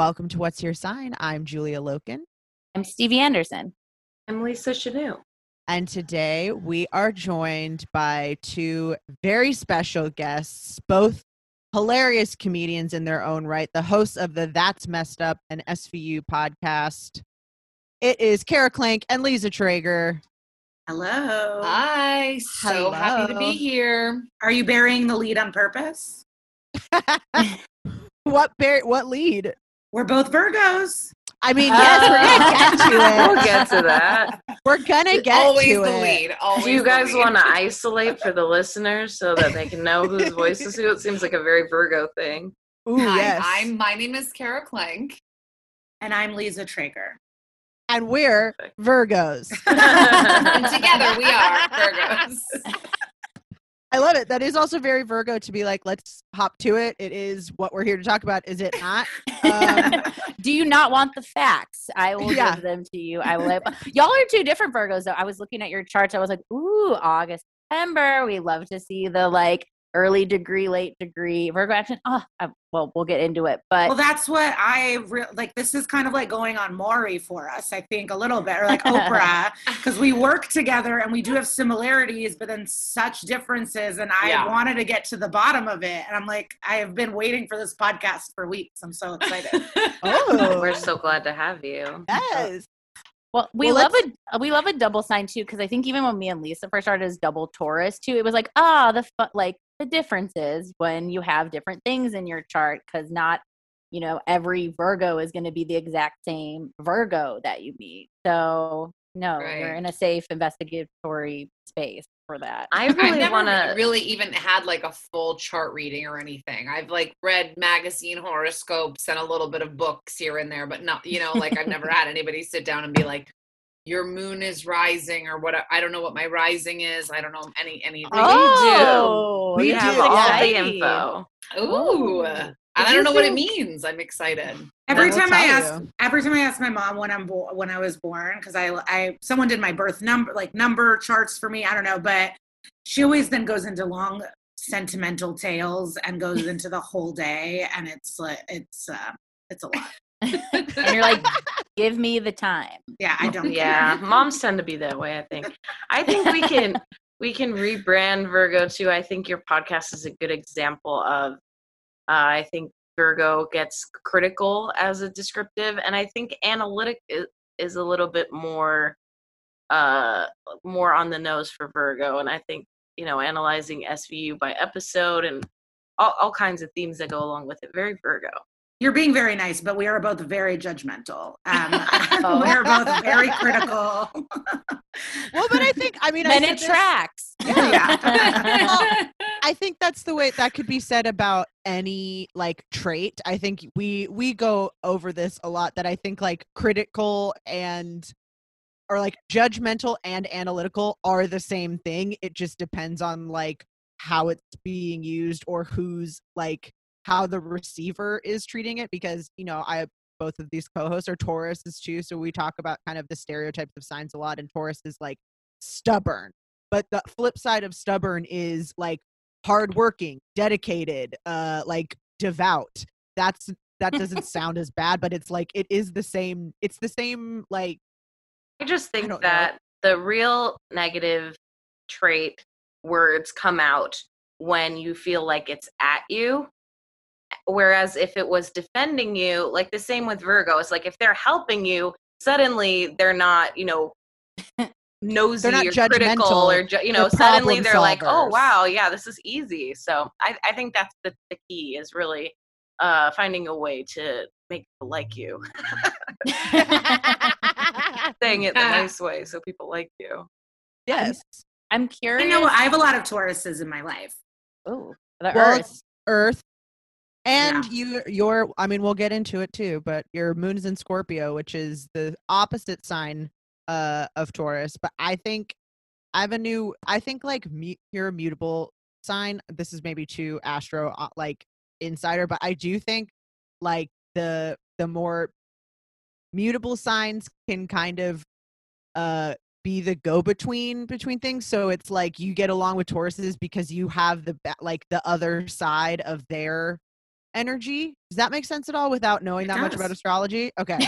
Welcome to What's Your Sign? I'm Julia Loken. I'm Stevie Anderson. I'm Lisa Chanu. And today we are joined by two very special guests, both hilarious comedians in their own right, the hosts of the That's Messed Up and SVU podcast. It is Kara Klenk and Lisa Traeger. Hello. Hi. So Hello. happy to be here. Are you burying the lead on purpose? what bear what lead? We're both Virgos. I mean, yes, uh, we're gonna get to it. We'll get to that. We're gonna get always to the it. lead. Always Do you guys want to isolate for the listeners so that they can know whose voice is who? It seems like a very Virgo thing. Ooh, Hi, yes. I'm. My name is Kara Klenk, and I'm Lisa Traeger. And we're Virgos. and together we are Virgos. I love it. That is also very Virgo to be like, let's hop to it. It is what we're here to talk about, is it not? Um, Do you not want the facts? I will yeah. give them to you. I will. Y'all are two different Virgos, though. I was looking at your charts. I was like, ooh, August, September. We love to see the like early degree, late degree, Virgo action. Oh, I, well, we'll get into it. But well, that's what I re- like. This is kind of like going on Maury for us, I think, a little bit, or like Oprah, because we work together and we do have similarities, but then such differences. And I yeah. wanted to get to the bottom of it, and I'm like, I have been waiting for this podcast for weeks. I'm so excited. oh, we're so glad to have you. Yes. Well, we well, love a we love a double sign too because I think even when me and Lisa first started as double Taurus too, it was like ah oh, the fu- like the differences when you have different things in your chart because not you know every virgo is going to be the exact same virgo that you meet. So no right. you're in a safe investigatory space for that. I really want to really even had like a full chart reading or anything. I've like read magazine horoscopes and a little bit of books here and there but not you know like i've never had anybody sit down and be like your moon is rising or what I don't know what my rising is. I don't know any any oh, we do. We, we have all the info. Ooh. I don't know what it means. I'm excited. Every time I ask, you. every time I ask my mom when I'm bo- when I was born, because I I someone did my birth number like number charts for me. I don't know, but she always then goes into long sentimental tales and goes into the whole day, and it's like it's uh, it's a lot. And you're like, give me the time. Yeah, I don't. Yeah, moms tend to be that way. I think. I think we can we can rebrand Virgo too. I think your podcast is a good example of. Uh, I think Virgo gets critical as a descriptive, and I think analytic is, is a little bit more uh more on the nose for Virgo. And I think you know analyzing SVU by episode and all, all kinds of themes that go along with it. Very Virgo. You're being very nice, but we are both very judgmental. Um, oh. we are both very critical. well, but I think I mean, then it tracks. Yeah. well, I think that's the way that could be said about any like trait. I think we we go over this a lot. That I think like critical and or like judgmental and analytical are the same thing. It just depends on like how it's being used or who's like how the receiver is treating it because you know i both of these co-hosts are tauruses too so we talk about kind of the stereotypes of signs a lot and taurus is like stubborn. But the flip side of stubborn is like hardworking dedicated uh like devout. That's that doesn't sound as bad but it's like it is the same it's the same like i just think I that know. the real negative trait words come out when you feel like it's at you Whereas if it was defending you, like the same with Virgo, it's like if they're helping you, suddenly they're not, you know, nosy they're not or critical or ju- you know, they're suddenly they're solvers. like, oh wow, yeah, this is easy. So I, I think that's the, the key is really uh, finding a way to make people like you. Saying it the nice way so people like you. Yes. I'm, I'm curious. I know I have a lot of Tauruses in my life. Oh, the well, Earth. Earth, and yeah. you your I mean we'll get into it too, but your moon is in Scorpio, which is the opposite sign uh of Taurus, but I think I have a new I think like mu- you're a mutable sign. This is maybe too astro uh, like insider, but I do think like the the more mutable signs can kind of uh be the go between between things so it's like you get along with tauruses because you have the like the other side of their energy. Does that make sense at all without knowing that does. much about astrology? Okay.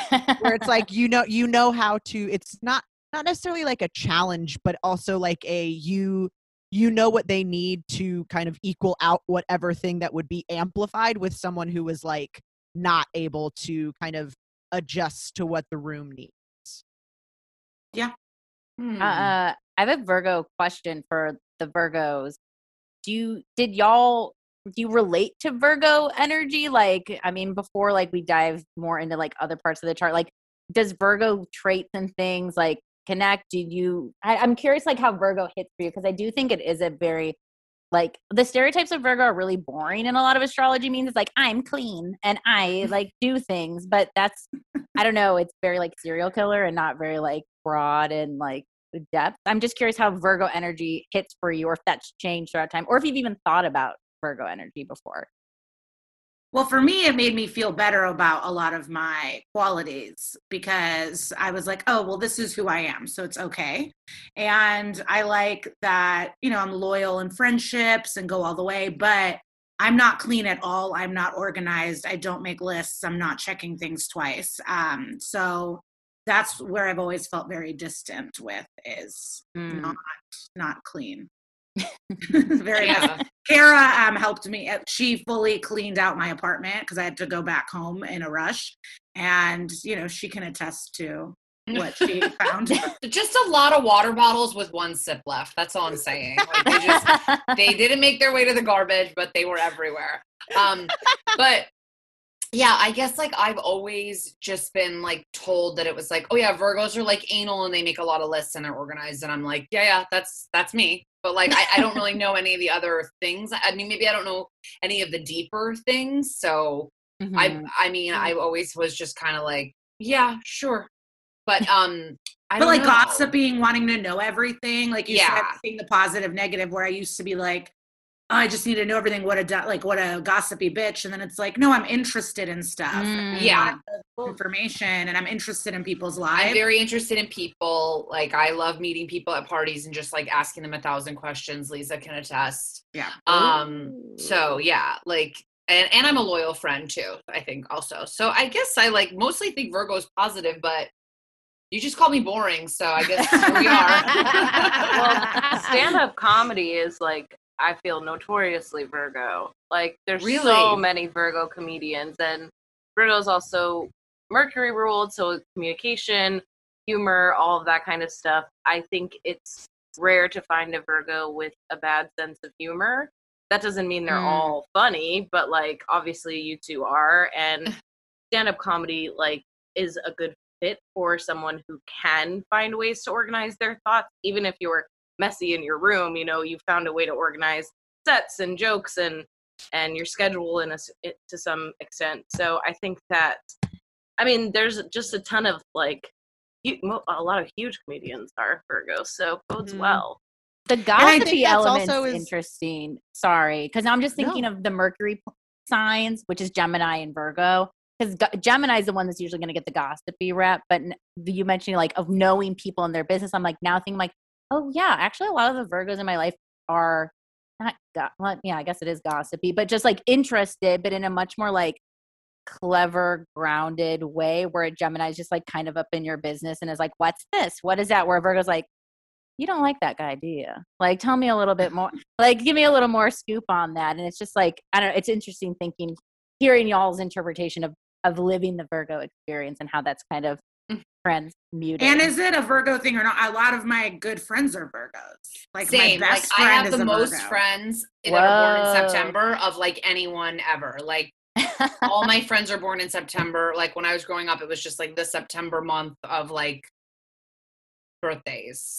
Where it's like you know you know how to it's not not necessarily like a challenge but also like a you you know what they need to kind of equal out whatever thing that would be amplified with someone who was like not able to kind of adjust to what the room needs. Yeah. Hmm. Uh, uh I have a Virgo question for the Virgos. Do you did y'all do you relate to Virgo energy? Like, I mean, before like we dive more into like other parts of the chart, like does Virgo traits and things like connect? Do you I, I'm curious like how Virgo hits for you because I do think it is a very like the stereotypes of Virgo are really boring in a lot of astrology means it's like I'm clean and I like do things, but that's I don't know, it's very like serial killer and not very like broad and like depth. I'm just curious how Virgo energy hits for you or if that's changed throughout time or if you've even thought about Virgo energy before? Well, for me, it made me feel better about a lot of my qualities because I was like, oh, well, this is who I am. So it's okay. And I like that, you know, I'm loyal in friendships and go all the way, but I'm not clean at all. I'm not organized. I don't make lists. I'm not checking things twice. Um, so that's where I've always felt very distant with is mm. not not clean. very yeah. Kara um, helped me. Uh, she fully cleaned out my apartment because I had to go back home in a rush, and you know she can attest to what she found. Just a lot of water bottles with one sip left. That's all I'm saying. Like they, just, they didn't make their way to the garbage, but they were everywhere. Um, but yeah, I guess like I've always just been like told that it was like, oh yeah, Virgos are like anal and they make a lot of lists and they're organized, and I'm like, yeah, yeah, that's that's me but like I, I, don't really know any of the other things i mean maybe i don't know any of the deeper things so mm-hmm. i i mean i always was just kind of like yeah sure but um I but like know. gossiping wanting to know everything like you yeah. said seeing the positive negative where i used to be like I just need to know everything. What a like what a gossipy bitch, and then it's like, no, I'm interested in stuff. Mm. Yeah. information, and I'm interested in people's lives. I'm very interested in people. Like I love meeting people at parties and just like asking them a thousand questions. Lisa can attest. yeah. Um. So yeah, like. And, and I'm a loyal friend too, I think also. So I guess I like mostly think Virgo is positive, but you just call me boring. So I guess we are. well, stand up comedy is like I feel notoriously Virgo. Like there's Really? so many Virgo comedians and Virgo's also Mercury ruled, so communication, humor, all of that kind of stuff. I think it's rare to find a Virgo with a bad sense of humor. That doesn't mean they're Mm. all funny, but like obviously you two are and stand up comedy like is a good fit for someone who can find ways to organize their thoughts even if you're messy in your room you know you found a way to organize sets and jokes and and your schedule in a, it, to some extent so i think that i mean there's just a ton of like a lot of huge comedians are virgos so bodes Mhm. well The I think gossipy element is is- interesting. Sorry, because I'm just thinking of the Mercury signs, which is Gemini and Virgo. Because Gemini is the one that's usually going to get the gossipy rep, but n- you mentioning like of knowing people in their business, I'm like now thinking like, oh yeah, actually a lot of the Virgos in my life are not, go- well, yeah, I guess it is gossipy, but just like interested, but in a much more like clever, grounded way. Where a Gemini is just like kind of up in your business and is like, what's this? What is that? Where Virgo's like you don't like that guy, do you? Like, tell me a little bit more. Like, give me a little more scoop on that. And it's just like, I don't know. It's interesting thinking, hearing y'all's interpretation of of living the Virgo experience and how that's kind of Mm. transmuted. And is it a Virgo thing or not? A lot of my good friends are Virgos. Like Same. my Like best I have is the a most Virgo. friends that are born in September of like anyone ever. Like all my friends are born in September. Like when I was growing up, it was just like the September month of like birthdays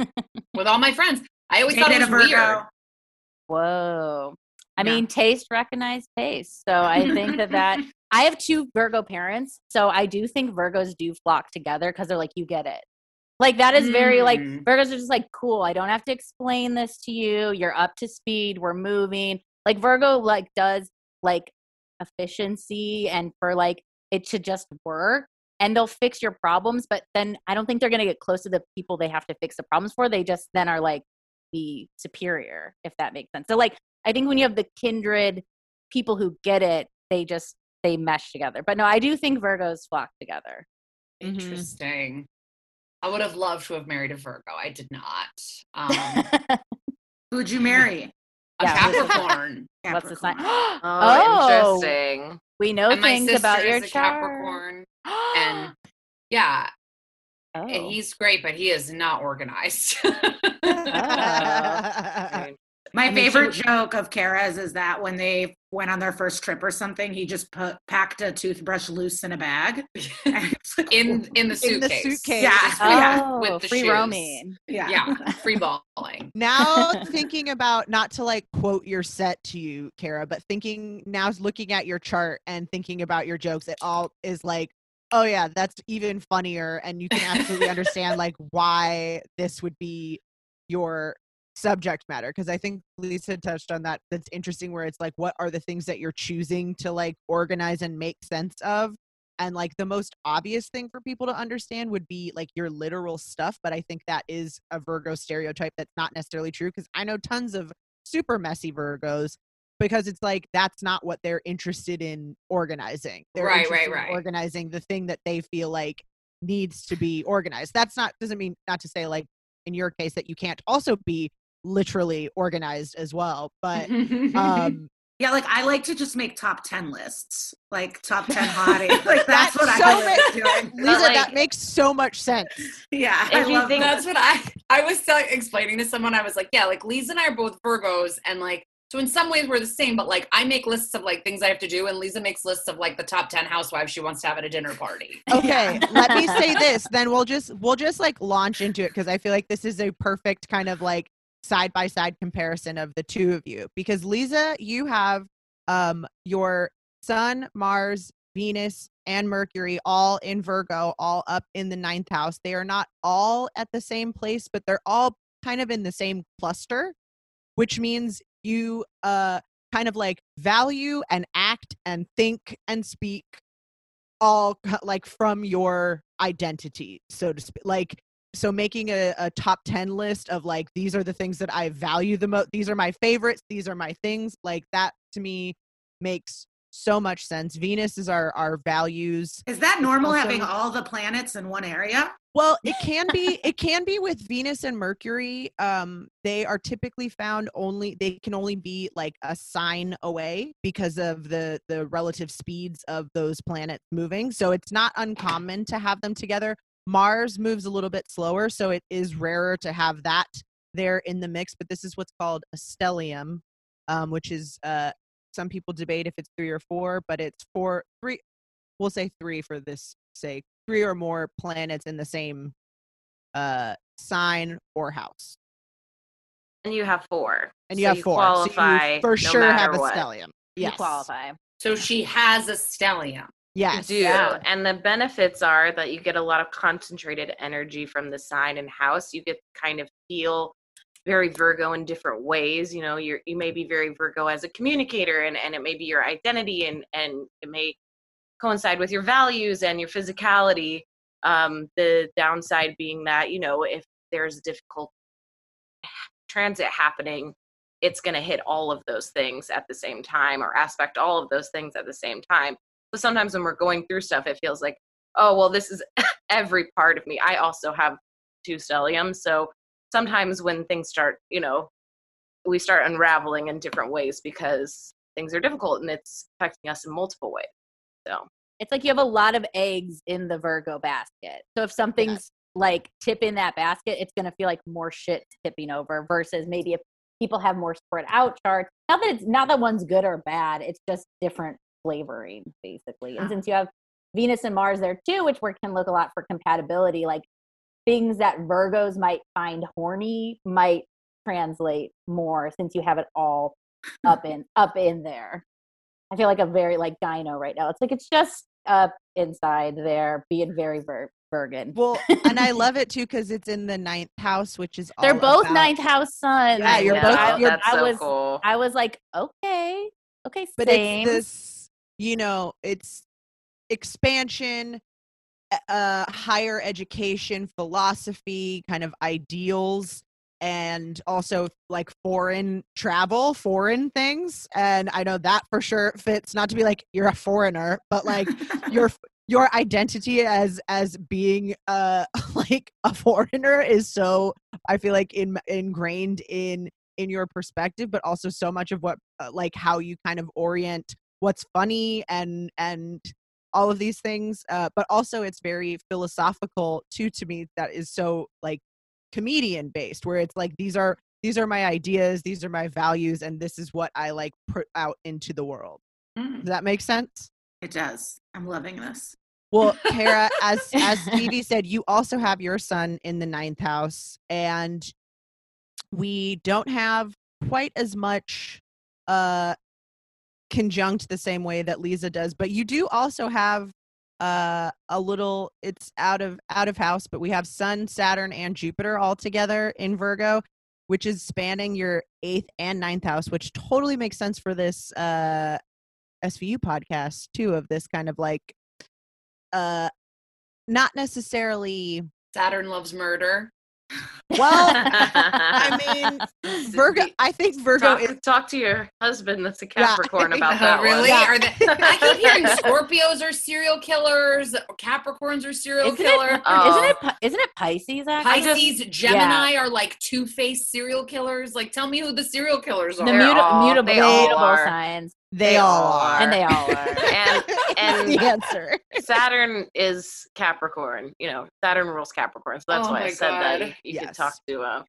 with all my friends. I always thought it was Virgo. weird. Whoa. I Yeah. mean, taste recognize taste. So I think that that I have two Virgo parents, so I do think Virgos do flock together because they're like, you get it. Like that is very like Mm. Virgos are just like, cool. I don't have to explain this to you. You're up to speed. We're moving. Like Virgo like does like efficiency and for like it to just work and they'll fix your problems, but then I don't think they're gonna get close to the people they have to fix the problems for. They just then are like the superior, if that makes sense. So like I think when you have the kindred people who get it, they just they mesh together. But no, I do think Virgos flock together. Mhm. Interesting. I would have loved to have married a Virgo. I did not. Um, Who'd you marry? a Yeah. Capricorn. What's the sign? Oh, Oh. interesting we know and my things sister about your is a chart. Capricorn. And yeah, oh. and he's great, but he is not organized. Right. My I mean, favorite was- joke of Kara's is that when they went on their first trip or something, he just put packed a toothbrush loose in a bag. And it's like, in in the In the suitcase. suitcase. Yeah. Oh, yeah, with the oh, free shoes. roaming. yeah. Yeah, free balling. now thinking about not to like quote your set to you kara but thinking now is looking at your chart and thinking about your jokes it all is like oh yeah that's even funnier and you can absolutely understand like why this would be your subject matter because i think lisa touched on that that's interesting where it's like what are the things that you're choosing to like organize and make sense of? And like the most obvious thing for people to understand would be like your literal stuff but i think that is a virgo stereotype that's not necessarily true because i know tons of super messy virgos because it's like that's not what they're interested in organizing. They're Right, right, right. organizing the thing that they feel like needs to be organized. That's not doesn't mean not to say like in your case that you can't also be literally organized as well but um Yeah, like I like to just make top 10 lists, like top 10 hotties. Like that's, That's what so I like doing. lisa like- that makes so much sense Yeah. If I you love think- that. That's what I I was tell, explaining to someone. I was like, yeah, like Lisa and I are both Virgos, and like so in some ways we're the same. But like I make lists of like things I have to do, and Lisa makes lists of like the top ten housewives she wants to have at a dinner party. okay let me say this then we'll just we'll just like launch into it because i feel like this is a perfect kind of like side by side comparison of the two of you because lisa you have um your sun mars venus and mercury all in virgo all up in the ninth house. They are not all at the same place but they're all kind of in the same cluster which means you uh kind of like value and act and think and speak all like from your identity so to speak like so making a, a top 10 list of like these are the things that i value the most these are my favorites these are my things like that to me makes so much sense venus is our our values Is that normal also- having all the planets in one area? well, it can be it can be with Venus and Mercury. Um they are typically found only they can only be like a sign away because of the the relative speeds of those planets moving. So it's not uncommon to have them together. Mars moves a little bit slower, so it is rarer to have that there in the mix, but this is what's called a stellium, um, which is uh some people debate if it's 3 or 4, but it's 4 3 we'll say 3 for this sake three or more planets in the same uh sign or house And you have four. and you So have four so you for no sure have a what. stellium You qualify. So she has a stellium. Yes You do. And the benefits are that you get a lot of concentrated energy from the sign and house. You get to kind of feel very Virgo in different ways. You know, you're you may be very Virgo as a communicator and, and it may be your identity and, and it may coincide with your values and your physicality. Um, the downside being that, you know, if there's difficult transit happening, it's going to hit all of those things at the same time or aspect all of those things at the same time. So sometimes when we're going through stuff, it feels like, oh, well, this is every part of me. I also have two stelliums. So sometimes when things start, you know, we start unraveling in different ways because things are difficult and it's affecting us in multiple ways. So It's like you have a lot of eggs in the Virgo basket. So if something's like tip in that basket, it's going to feel like more shit tipping over versus maybe if people have more spread out charts. Not that it's not that one's good or bad, it's just different flavoring basically. And ah. since you have Venus and Mars there too, which work can look a lot for compatibility, like things that Virgos might find horny might translate more since you have it all up in up in there. I feel like a very like dino right now. It's like it's just up inside there, being very ver- Virgin. well and i love it too because it's in the ninth house which is They're all both about- ninth house suns. Yeah, you're I both- know, you're- that's I so was cool. I was like, okay, okay, but same. it's this you know it's expansion uh higher education philosophy kind of ideals and also like foreign travel foreign things and i know that for sure fits not to be like you're a foreigner but like your your identity as as being uh like a foreigner is so i feel like in, ingrained in in your perspective but also so much of what uh, like how you kind of orient what's funny and and all of these things uh, but also it's very philosophical too to me that is so like comedian based where it's like these are these are my ideas these are my values and this is what i like put out into the world Mm, does that make sense it does. I'm loving this. well kara as as stevie said you also have your sun in the ninth house and we don't have quite as much uh conjunct the same way that lisa does but you do also have uh a little it's out of out of house but we have sun saturn and jupiter all together in virgo which is spanning your eighth and ninth house which totally makes sense for this uh svu podcast too of this kind of like uh not necessarily Saturn loves murder. Well i mean virgo i think virgo talk, is talk to your husband that's a Yeah. Capricorn about Oh, that really? Yeah. Are they, I keep hearing Scorpios are serial killers, Capricorns are serial isn't killer. it, Oh. isn't it Pi- isn't it Pisces actually? Pisces, Gemini are like two-faced serial killers. Like, tell me who the serial killers are. the muta- all- mutable, mutable signs, they, They all all are and they all are. And- and- the answer Saturn is Capricorn. You know, Saturn rules Capricorn. So that's Oh why I said that God. you, you Yes. could talk to uh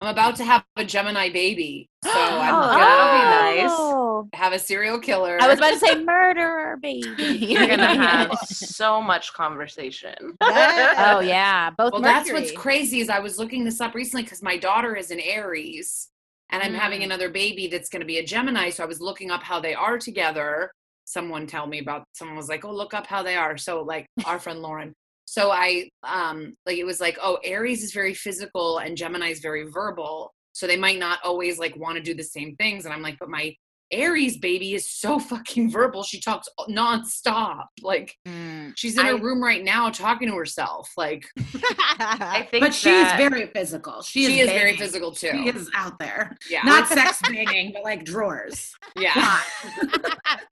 I'm about to have a Gemini baby, so I'm Oh, gonna that'll be nice. Oh. have a serial killer. I was about to say murderer, baby. You're gonna have so much conversation. oh yeah, both. well, that's what's crazy is I was looking this up recently because my daughter is an Aries, and I'm having Mm. another baby that's going to be a Gemini. So I was looking up how they are together. Someone tell me about. Someone was like, "Oh, look up how they are." So like our friend Lauren. So I um like it was like, oh, Aries is very physical and Gemini is very verbal. So they might not always like want to do the same things. And I'm like, but my Aries baby is so fucking verbal. She talks nonstop. Like Mm, she's in I- her room right now talking to herself. Like I think But she's that- very physical. She, she is very physical too. She is out there. yeah. Not sex banging, but like drawers. yeah.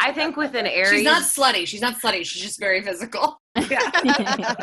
I think with an Aries, She's not slutty. She's not slutty. She's just very physical. Yeah.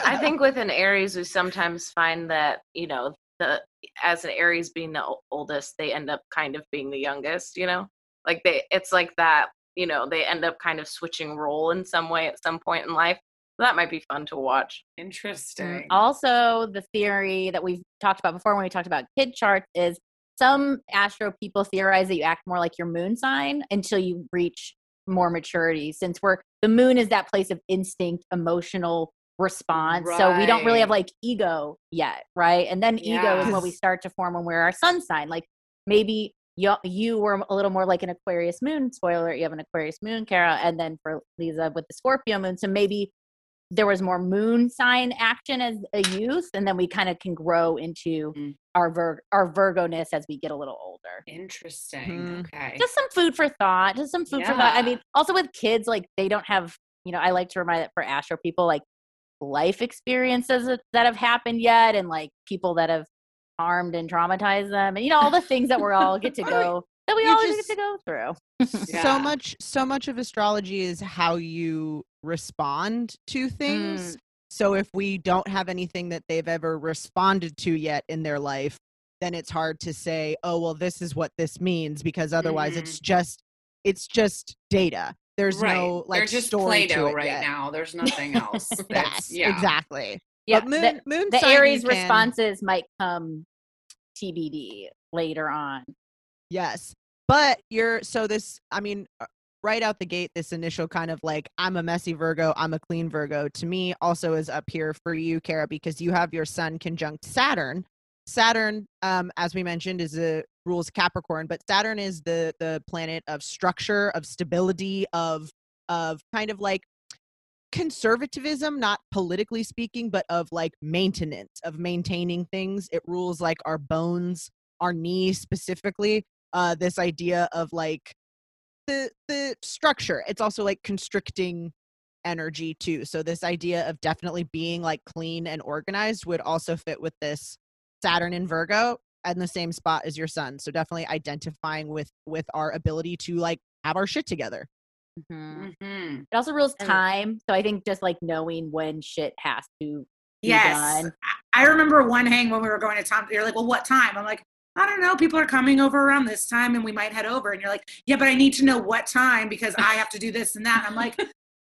I think with an Aries, we sometimes find that you know the as an Aries being the oldest, they end up kind of being the youngest. You know, like they, it's like that. You know, they end up kind of switching role in some way at some point in life. That might be fun to watch. Interesting. Mm, also, the theory that we've talked about before when we talked about kid charts is some astro people theorize that you act more like your moon sign until you reach more maturity since we're the moon is that place of instinct emotional response right. so we don't really have like ego yet right and then ego is what we start to form when we're our sun sign like maybe you, you were a little more like an aquarius moon spoiler you have an aquarius moon kara and then for lisa with the scorpio moon so maybe there was more moon sign action as a youth and then we kind of can grow into Mm. our Vir- our virgo-ness as we get a little older Interesting. Mhm. Okay. just some food for thought just some food for thought i mean also with kids like they don't have you know i like to remind that for astro people like life experiences that that have happened yet and like people that have harmed and traumatized them and you know all the things that we're all get to go that we You all just- get to go through Yeah. so much so much of astrology is how you respond to things mm. so if we don't have anything that they've ever responded to yet in their life then it's hard to say oh well this is what this means because otherwise it's mm-hmm. just it's just data there's right. no like They're just story to Play-Doh it right yet. now. There's nothing else. yes That's- yeah. exactly yeah but moon, the, moon the aries responses might come tbd later on Yes. But you're so this, I mean, uh, right out the gate, this initial kind of like, I'm a messy Virgo, I'm a clean Virgo, to me also is up here for you, Kara, because you have your sun conjunct Saturn. Saturn, um, as we mentioned, is a rules Capricorn, but Saturn is the the planet of structure, of stability, of of kind of like conservatism, not politically speaking, but of like maintenance, of maintaining things. It rules like our bones, our knees specifically uh this idea of like the the structure. It's also like constricting energy too. So this idea of definitely being like clean and organized would also fit with this saturn in virgo and the same spot as your sun. So definitely identifying with with our ability to like have our shit together Mhm. Mhm. It also rules time. So I think just like knowing when shit has to be Yes. done. I I remember one hang when we were going to Tom. You're like, well, what time? I'm like, I don't know. People are coming over around this time and we might head over. And you're like, yeah, but I need to know what time because I have to do this and that. And I'm like,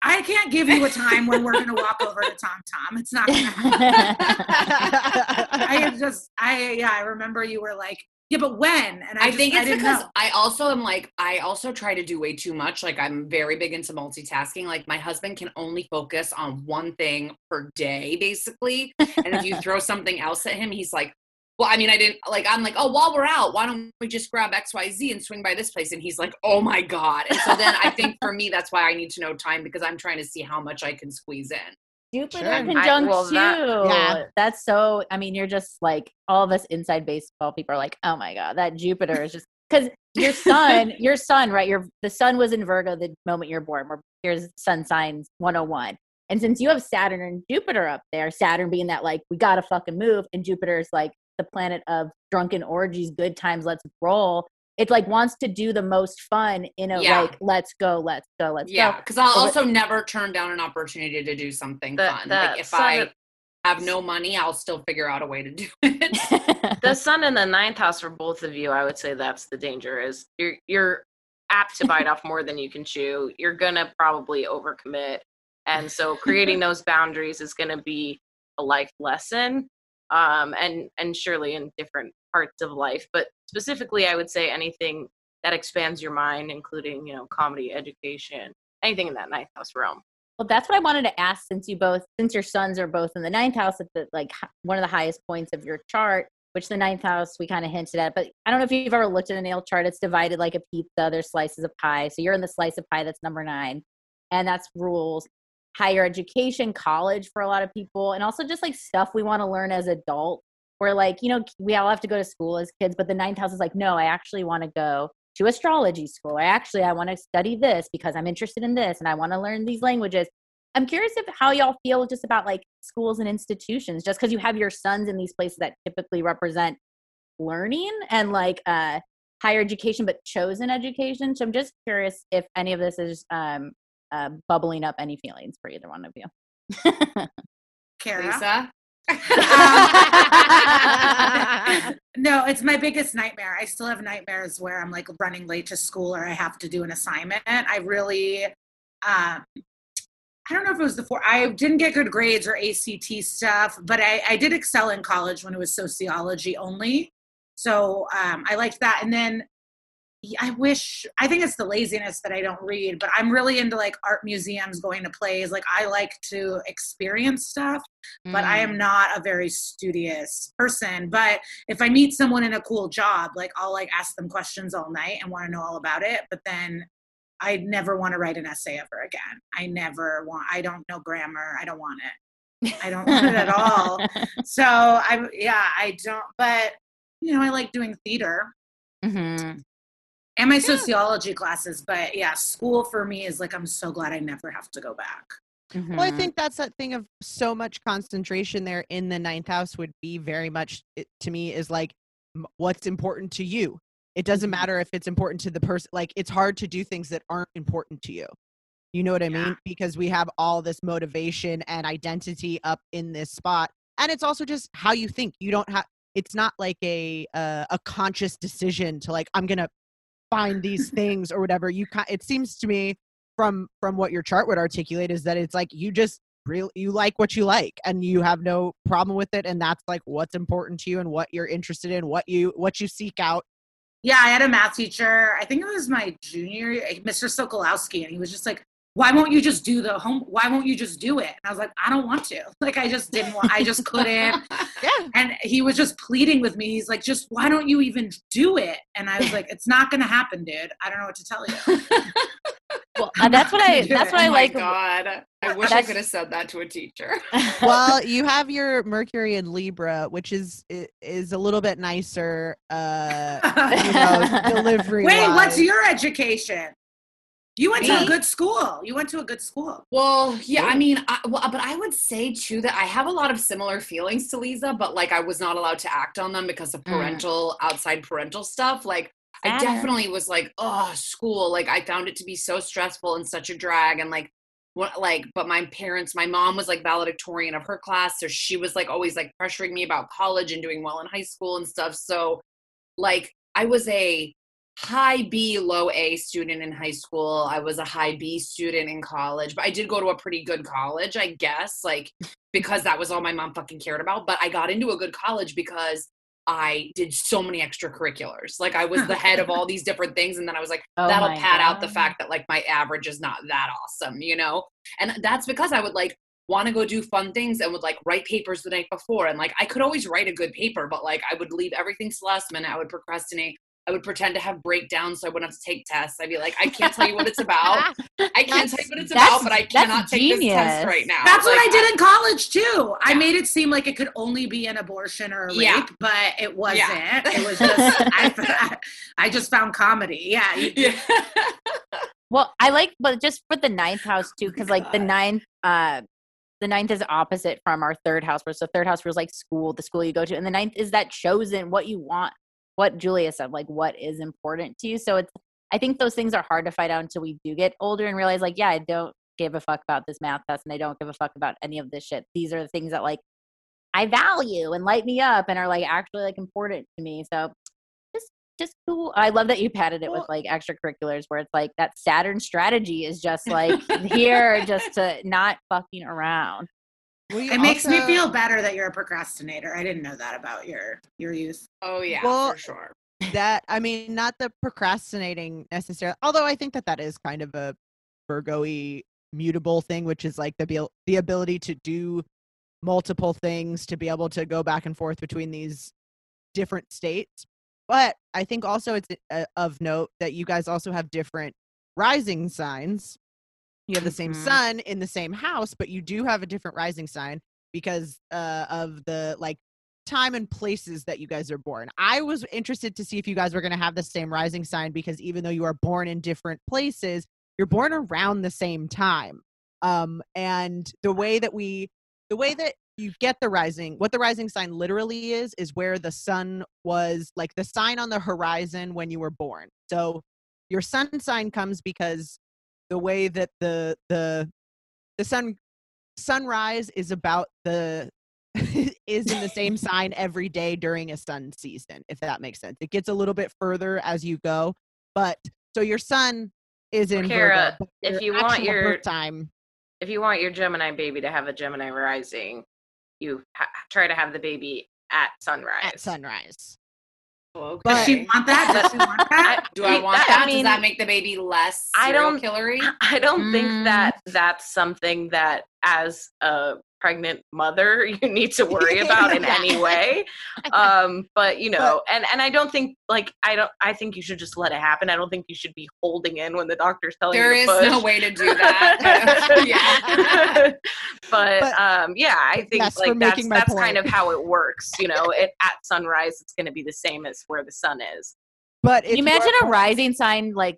I can't give you a time when we're going to walk over to Tom Tom. It's not going to happen. I just, I, yeah, I remember you were like, yeah, but when? And I, I, just, think it's didn't because know. I also am like I also try to do way too much. Like I'm very big into multitasking. Like my husband can only focus on one thing per day, basically. And if you throw something else at him, he's like, "Well, I mean, I didn't like." I'm like, "Oh, while we're out, why don't we just grab X, Y, Z and swing by this place?" And he's like, "Oh my god!" And so then I think for me, that's why I need to know time because I'm trying to see how much I can squeeze in. Jupiter Sure. I- conjunct well, too. that- Yeah. That's so. I mean, you're just like all of us inside baseball people are like, oh my god, that Jupiter is just because your sun, your sun, right? Your the sun was in Virgo the moment you're born. We're here's sun signs 101. And since you have Saturn and Jupiter up there, Saturn being that like we gotta fucking move, and Jupiter's like the planet of drunken orgies, good times, let's roll. It like wants to do the most fun in a Yeah. like let's go, let's go, let's Yeah, go. because I'll But- also never turn down an opportunity to do something The- fun. the like if sun- I have no money, I'll still figure out a way to do it. the sun in the ninth house for both of you, I would say that's the danger. Is you're you're apt to bite off more than you can chew. You're gonna probably overcommit, and so creating those boundaries is gonna be a life lesson. Um, and and surely in different parts of life, but specifically, I would say anything that expands your mind, including you know comedy, education, anything in that ninth house realm. Well, that's what I wanted to ask since you both, since your suns are both in the ninth house at the like one of the highest points of your chart, which the ninth house we kind of hinted at. But I don't know if you've ever looked at a natal chart. It's divided like a pizza. There's slices of pie. So you're in the slice of pie that's number nine, and that's rules higher education, college for a lot of people, and also just like stuff we want to learn as adults where like you know we all have to go to school as kids but the ninth house is like no i actually want to go to astrology school i actually i want to study this because i'm interested in this and i want to learn these languages i'm curious if how y'all feel just about like schools and institutions just because you have your suns in these places that typically represent learning and like uh higher education but chosen education so i'm just curious if any of this is um uh, bubbling up any feelings for either one of you Kara? Lisa? no, it's my biggest nightmare. I still have nightmares where I'm like running late to school or I have to do an assignment. I really, um, I don't know if it was the four. I didn't get good grades or ACT stuff, but I, I did excel in college when it was sociology only. So um, I liked that. And then I wish I think it's the laziness that I don't read, but I'm really into like art museums, going to plays. Like I like to experience stuff, but I am Mm. not a very studious person. But if I meet someone in a cool job, like I'll like ask them questions all night and want to know all about it. But then I never want to write an essay ever again. I never want. I don't know grammar. I don't want it. I don't want it at all. So I yeah I don't. But you know I like doing theater hmm and my sociology classes but yeah school for me is like i'm so glad i never have to go back Mm-hmm. Well, I think that's that thing of so much concentration there in the ninth house would be very much it, to me is like what's important to you. It doesn't Mhm. matter if it's important to the person. Like it's hard to do things that aren't important to you. You know what I Yeah. mean? Because we have all this motivation and identity up in this spot, and it's also just how you think. You don't have. It's not like a uh, a conscious decision to like I'm gonna find these things or whatever. You it seems to me from from what your chart would articulate is that it's like you just real you like what you like and you have no problem with it and that's like what's important to you and what you're interested in what you what you seek out yeah i had a math teacher i think it was my junior eh, mr sokolowski and he was just like why won't you just do the home why won't you just do it? And i was like i don't want to. Like i just didn't want i just couldn't. Yeah. And he was just pleading with me. He's like just why don't you even do it? And i was like it's not gonna happen dude. I don't know what to tell you. Well, uh, that's what I that's it. what oh I my like. God. I wish I could have said that to a teacher. well you have your mercury in libra which is is a little bit nicer uh you know delivery wait what's your education you went to a good school you went to a good school Well, yeah, I mean, I, well, but I would say too that I have a lot of similar feelings to Lisa, but like I was not allowed to act on them because of Mm. parental, outside parental stuff. Like I definitely was like, oh, school. Like I found it to be so stressful and such a drag. And like, what, like, but my parents, my mom was like valedictorian of her class, so she was like always like pressuring me about college and doing well in high school and stuff. So, like, I was a high B, low A student in high school. I was a high B student in college, but I did go to a pretty good college, I guess, like because that was all my mom fucking cared about. But I got into a good college because I did so many extracurriculars. Like I was the head of all these different things. And then I was like, Oh that'll pad out the fact that like my average is not that awesome, you know? And that's because I would like want to go do fun things and would like write papers the night before. And like I could always write a good paper, but like I would leave everything to last minute. I would procrastinate. I would pretend to have breakdowns so I wouldn't have to take tests. I'd be like, I can't tell you what it's about. I can't tell you what it's about, but I that's cannot take this test right now. That's what I did in college too. I made it seem like it could only be an abortion or a rape, Yeah. but it wasn't. Yeah. It was just I, I just found comedy. Yeah, Yeah. Well, I like, but just for the ninth house too, because like the ninth, uh, the ninth is opposite from our third house. Where so third house was like school, the school you go to, and the ninth is that chosen what you want. What Julia said, like what is important to you. So it's, I think those things are hard to find out until we do get older and realize, like, yeah, I don't give a fuck about this math test, and I don't give a fuck about any of this shit. These are the things that like I value and light me up and are like actually like important to me. So just just cool. I love that you padded it with like extracurriculars where it's like that Saturn strategy is just like here just to not fucking around. Well, you it makes me feel better that you're a procrastinator. I didn't know that about your your youth. Oh yeah, Well, for sure. that i mean not the procrastinating necessarily although i think that that is kind of a virgo-y mutable thing which is like the abil- the ability to do multiple things to be able to go back and forth between these different states but i think also it's uh, of note that you guys also have different rising signs you have the same Mhm. sun in the same house but you do have a different rising sign because uh, of the like time and places that you guys are born. I was interested to see if you guys were going to have the same rising sign because even though you are born in different places, you're born around the same time. Um, and the way that we, the way that you get the rising, what the rising sign literally is, is where the sun was like the sign on the horizon when you were born. So your sun sign comes because the way that the the the sun sunrise is about the is in the same sign every day during a sun season if that makes sense it gets a little bit further as you go but so your sun is in Kara, Virgo, if you want your- time if you want your Gemini baby to have a Gemini rising, you ha- try to have the baby at sunrise. at sunrise Okay. Does she want that? Does she want that? Do I want I that? mean, Does that make the baby less I serial don't- killery? I don't think Mm. that that's something that as a pregnant mother you need to worry about in any way. Um, but you know, and and I don't think like I don't I think you should just let it happen. I don't think you should be holding in when the doctor's telling There you there is push. no way to do that. yeah. but, But- um yeah i think Yes, for like that's making my that's kind of how it works you know it at sunrise it's going to be the same as where the sun is but if you you imagine a rising sign like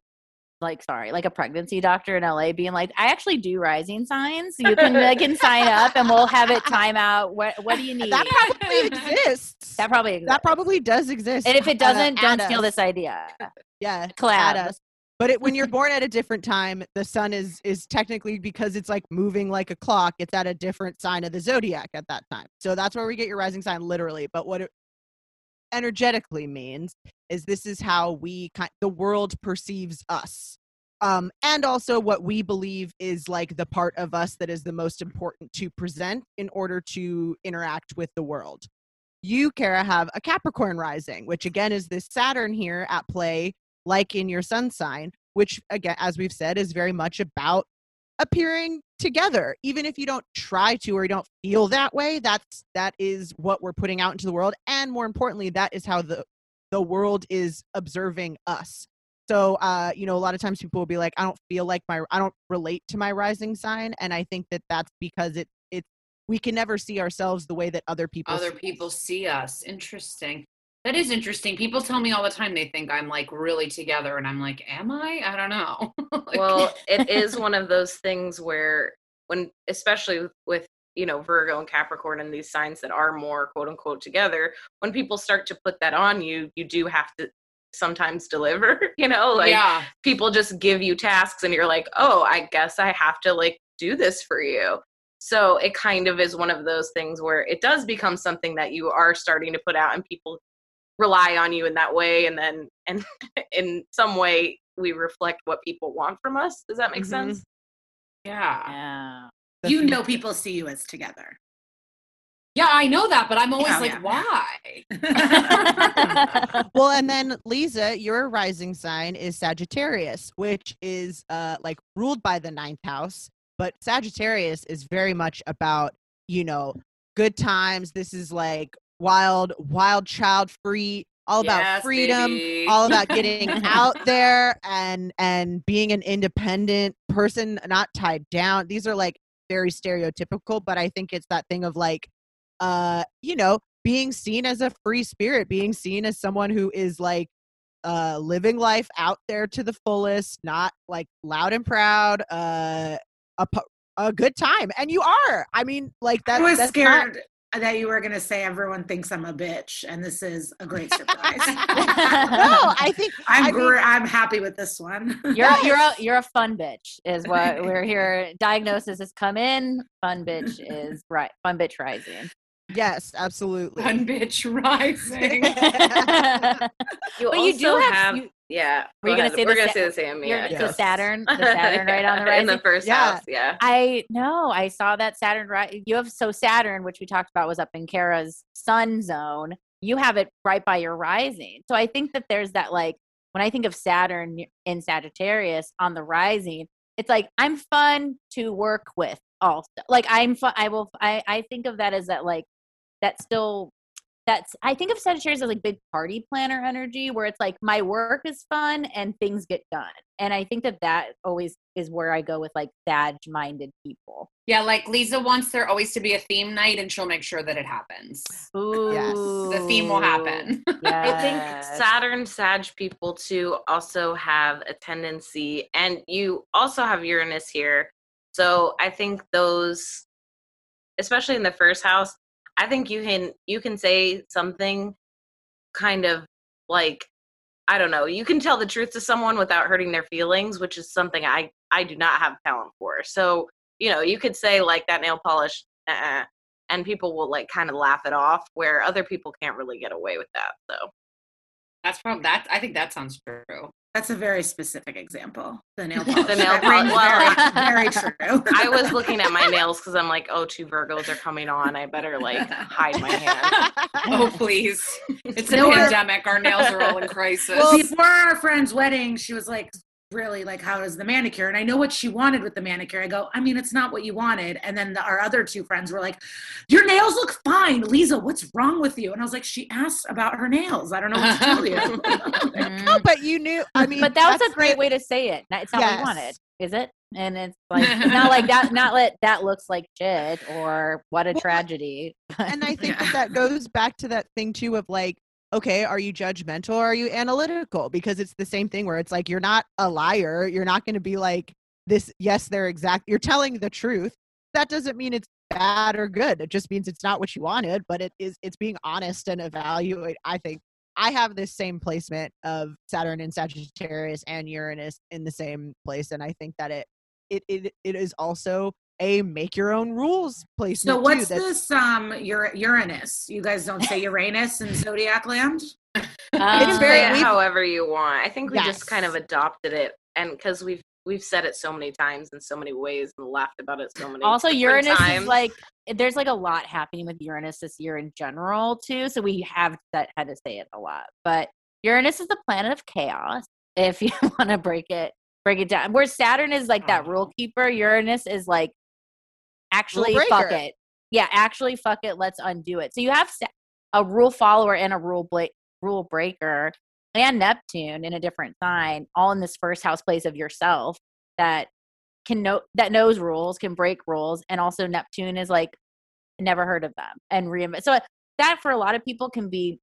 like sorry, like a pregnancy doctor in LA being like, I actually do rising signs. You can I can sign up and we'll have it time out. What what do you need? that probably exists That probably exists. that probably does exist and if it doesn't, don't add steal us. this idea. yeah Collab. us. But it, when you're born at a different time, the sun is is technically because it's like moving like a clock. It's at a different sign of the zodiac at that time. So that's where we get your rising sign literally. But what it energetically means is this is how we kind the world perceives us. Um, and also what we believe is like the part of us that is the most important to present in order to interact with the world. You, Kara, have a Capricorn rising, which again is this Saturn here at play like in your sun sign, which again, as we've said, is very much about appearing together. Even if you don't try to or you don't feel that way, that's that is what we're putting out into the world. And more importantly, that is how the the world is observing us. So uh, you know, a lot of times people will be like, I don't feel like my I don't relate to my rising sign. And I think that that's because it it we can never see ourselves the way that other people Other see us. people see us. Interesting. That is interesting. People tell me all the time they think I'm like really together, and I'm like, am I? I don't know. Like- well it is one of those things where when especially with, you know virgo and capricorn and these signs that are more quote unquote together when people start to put that on you you do have to sometimes deliver you know like yeah. people just give you tasks and you're like oh i guess i have to like do this for you so it kind of is one of those things where it does become something that you are starting to put out and people rely on you in that way and then and in some way we reflect what people want from us does that make Mhm. sense Yeah. Yeah. You know people see you as together. Yeah, I know that, but I'm always Yeah, like, yeah. why? well, and then Lisa, your rising sign is Sagittarius, which is uh like ruled by the ninth house. But Sagittarius is very much about, you know, good times. This is like wild, wild child free, all about Yes, freedom, baby. all about getting out there and and being an independent person, not tied down. These are like very stereotypical, but I think it's that thing of like uh, you know, being seen as a free spirit, being seen as someone who is like uh living life out there to the fullest, not like loud and proud, uh a, a good time. And you are. I mean, like that I was that's scared that you were going to say everyone thinks I'm a bitch, and this is a great surprise. No, I think I'm I mean- gr- I'm happy with this one. You're a, you're a you're a fun bitch is what we're here. Diagnosis has come in. Fun bitch is right. Fun bitch rising. yes, absolutely. Fun bitch rising. you But you do also have- you- yeah Were you go gonna say we're the gonna Sa- say the same You're- yeah Yeah. the Saturn, the Saturn right on the in rising. the first Yeah. house yeah I know. I saw that Saturn right. You have so Saturn, which we talked about, was up in Kara's sun zone. You have it right by your rising. So I think that there's that like when I think of Saturn in Sagittarius on the rising, it's like I'm fun to work with. Also, like I'm fun. I will. I I think of that as that like that still that's I think of Sagittarius as like big party planner energy, where it's like my work is fun and things get done. And I think that that always is where I go with like Sag minded people. Yeah, like Lisa wants there always to be a theme night, and she'll make sure that it happens. Ooh, The theme will happen. I think. Saturn Sag people too also have a tendency, and you also have Uranus here. So I think those, especially in the first house, I think you can you can say something kind of like I don't know, you can tell the truth to someone without hurting their feelings, which is something I I do not have talent for. So you know, you could say like that nail polish, uh-uh, and people will like kind of laugh it off, where other people can't really get away with that. So. That's probably that. I think that sounds true. That's a very specific example. The nail polish. The nail polish. Well, very, very true. I was looking at my nails because I'm like, oh, two Virgos are coming on. I better like hide my hand. Oh please! It's a No, pandemic. Our nails are all in crisis. Well, before our friend's wedding, she was like, really like how does the manicure and i know what she wanted with the manicure i go i mean it's not what you wanted and then the, our other two friends were like your nails look fine lisa what's wrong with you and i was like she asked about her nails i don't know what to tell you Mm. No, but you knew. I mean, but that was a great the- way to say it. Not- It's not what you wanted, is it? And it's like it's not like that. Not let that looks like shit or what a Well, tragedy. and I think Yeah. that that goes back to that thing too of like, okay, are you judgmental or are you analytical? Because it's the same thing where it's like you're not a liar. You're not going to be like this. Yes, they're exact. You're telling the truth. That doesn't mean it's bad or good. It just means it's not what you wanted. But it is. It's being honest and evaluate. I think I have this same placement of Saturn and Sagittarius and Uranus in the same place, and I think that it it it, it is also a make your own rules placement. so what's too, this um Ur- uranus you guys don't say uranus in zodiac land It's Um, very- Say it however you want. I think we just kind of adopted it, and because we've we've said it so many times in so many ways and laughed about it so many. also Uranus times. is like there's like a lot happening with Uranus this year in general too. So we have that had to say it a lot. But Uranus is the planet of chaos. If you want to break it break it down, where Saturn is like that rule keeper, Uranus is like actually fuck it. Yeah, actually fuck it. Let's undo it. So you have a rule follower and a rule bla- rule breaker and Neptune in a different sign, all in this first house place of yourself that can know that knows rules, can break rules, and also Neptune is like never heard of them and reinvent. So that for a lot of people can be